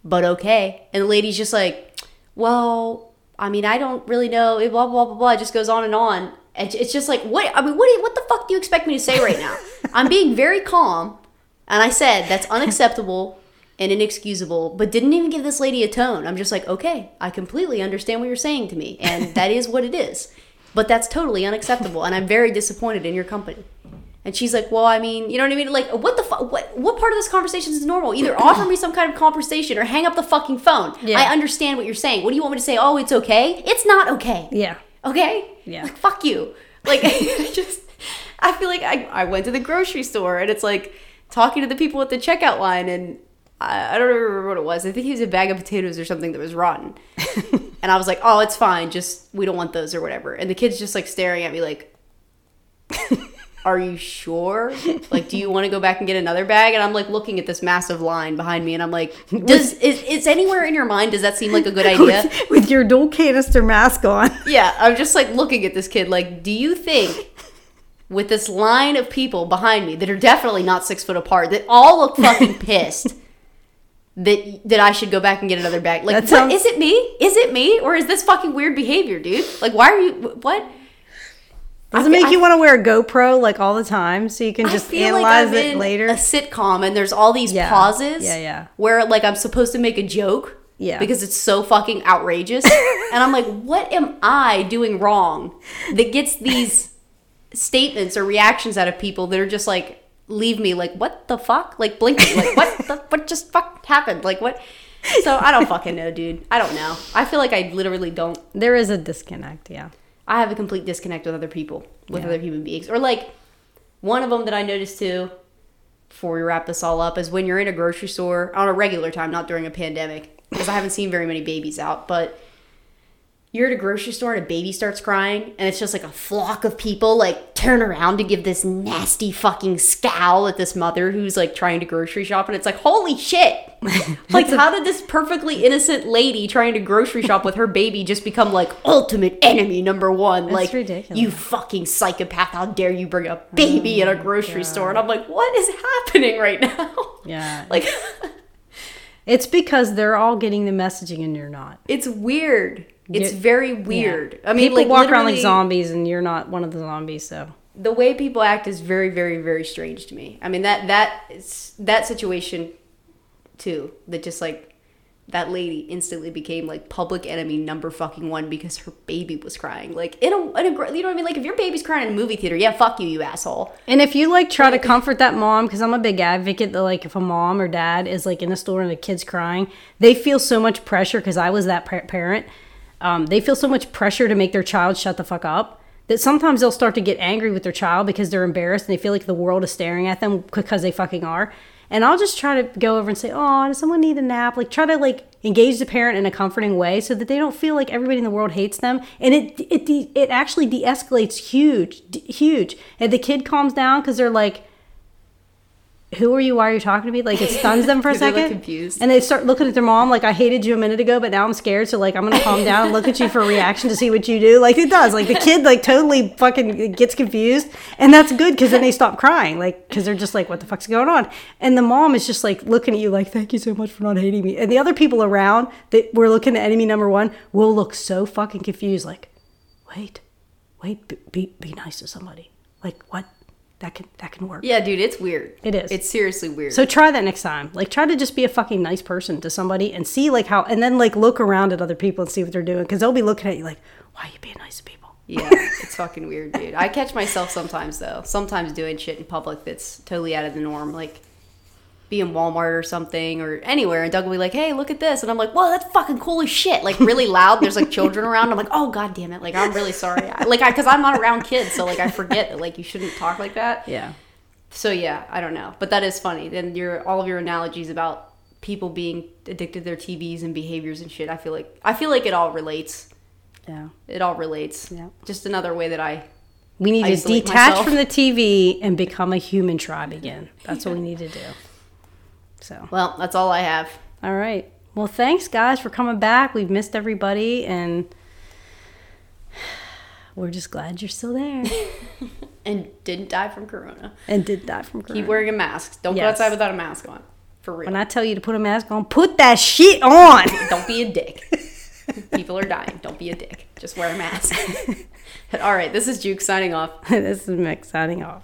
but okay. And the lady's just like, well, I mean, I don't really know. It blah blah blah blah. It just goes on and on. And it's just like, what? I mean, what? Do you, what the fuck do you expect me to say right now? I'm being very calm, and I said that's unacceptable and inexcusable, but didn't even give this lady a tone. I'm just like, okay, I completely understand what you're saying to me, and that is what it is. But that's totally unacceptable, and I'm very disappointed in your company. And she's like, well, I mean, you know what I mean? Like, what the fuck? What, what part of this conversation is normal? Either offer me some kind of conversation or hang up the fucking phone.
Yeah.
I understand what you're saying. What do you want me to say? Oh, it's okay? It's not okay.
Yeah.
Okay?
Yeah.
Like, fuck you. Like, I just, I feel like I, I went to the grocery store and it's like talking to the people at the checkout line and I, I don't remember what it was. I think it was a bag of potatoes or something that was rotten. and I was like, oh, it's fine. Just, we don't want those or whatever. And the kid's just like staring at me like, are you sure? Like, do you want to go back and get another bag? And I'm like looking at this massive line behind me, and I'm like, does is, is anywhere in your mind does that seem like a good idea?
with, with your dual canister mask on.
Yeah, I'm just like looking at this kid. Like, do you think with this line of people behind me that are definitely not six foot apart, that all look fucking pissed? That, that I should go back and get another bag. Like,
sounds-
is it me? Is it me? Or is this fucking weird behavior, dude? Like, why are you, what?
Does it make you want to wear a GoPro like all the time so you can just analyze
like
it later?
a sitcom and there's all these
Yeah.
pauses
Yeah, yeah.
where like I'm supposed to make a joke
Yeah.
because it's so fucking outrageous and I'm like what am I doing wrong that gets these statements or reactions out of people that are just like leave me like what the fuck like blinking like what the what just fuck happened like what so I don't fucking know dude I don't know I feel like I literally don't
there is a disconnect, yeah.
I have a complete disconnect with other people, with
Yeah.
other human beings. Or like one of them that I noticed too, before we wrap this all up, is when you're in a grocery store on a regular time, not during a pandemic, because I haven't seen very many babies out, but you're at a grocery store and a baby starts crying, and it's just like a flock of people like turn around to give this nasty fucking scowl at this mother who's like trying to grocery shop, and it's like, holy shit! like, how did this perfectly innocent lady trying to grocery shop with her baby just become like ultimate enemy number one? like,
ridiculous.
you fucking psychopath! How dare you bring a baby oh in a grocery store? And I'm like, what is happening right now?
Yeah.
Like,
It's because they're all getting the messaging and you're not.
it's weird. It's
Yeah.
very weird. I mean,
People
like
walk around like zombies and you're not one of the zombies, so.
the way people act is very very very strange to me i mean that that is that situation too that just like that lady instantly became like public enemy number fucking one because her baby was crying like in a, in a you know what i mean like if your baby's crying in a movie theater yeah fuck you you asshole
And if you like try to comfort that mom, because I'm a big advocate that like if a mom or dad is like in a store and the kid's crying, they feel so much pressure because I was that pa- parent. Um, they feel so much pressure to make their child shut the fuck up that sometimes they'll start to get angry with their child because they're embarrassed and they feel like the world is staring at them because they fucking are. And I'll just try to go over and say, "Oh, does someone need a nap?" Like try to like engage the parent in a comforting way so that they don't feel like everybody in the world hates them. And it it it actually de-escalates huge, huge. And the kid calms down because they're like, "Who are you? Why are you talking to me?" Like it stuns them for a
like,
second,
confused.
and they start looking at their mom like, "I hated you a minute ago, but now I'm scared." So like, I'm gonna calm down and look at you for a reaction to see what you do. Like it does. Like the kid like totally fucking gets confused, and that's good because then they stop crying. Like because they're just like, "What the fuck's going on?" And the mom is just like looking at you like, "Thank you so much for not hating me." And the other people around that were looking at enemy number one will look so fucking confused, like, "Wait, wait, be be, be nice to somebody." Like what? That can that can work.
yeah dude it's weird
It is.
it's seriously weird
So try that next time. Like try to just be a fucking nice person to somebody and see like how and then like look around at other people and see what they're doing because they'll be looking at you like, why are you being nice to people?
yeah it's fucking weird dude i catch myself sometimes though sometimes doing shit in public that's totally out of the norm like be in Walmart or something or anywhere, and Doug will be like, "Hey, look at this," and I'm like, "Whoa, that's fucking cool as shit!" Like really loud. There's like children around. I'm like, "Oh god damn it!" Like I'm really sorry. I, like I because I'm not around kids, so like I forget that like you shouldn't talk like that.
Yeah.
So yeah, I don't know, but that is funny. Then your all of your analogies about people being addicted to their TVs and behaviors and shit. I feel like I feel like it all relates.
Yeah.
It all relates.
Yeah.
Just another way that I
We need to detach
myself.
from the TV and become a human tribe again. That's what we need to do. So,
well, that's all I have.
all right. Well, thanks guys for coming back. We've missed everybody and we're just glad you're still there
And didn't die from corona.
and did die from
Keep wearing a mask. Don't go outside without a mask on. For real.
When I tell you to put a mask on, put that shit on.
Don't be a dick. People are dying. Don't be a dick. Just wear a mask. All right, this is Juke signing off.
this is Mick signing off.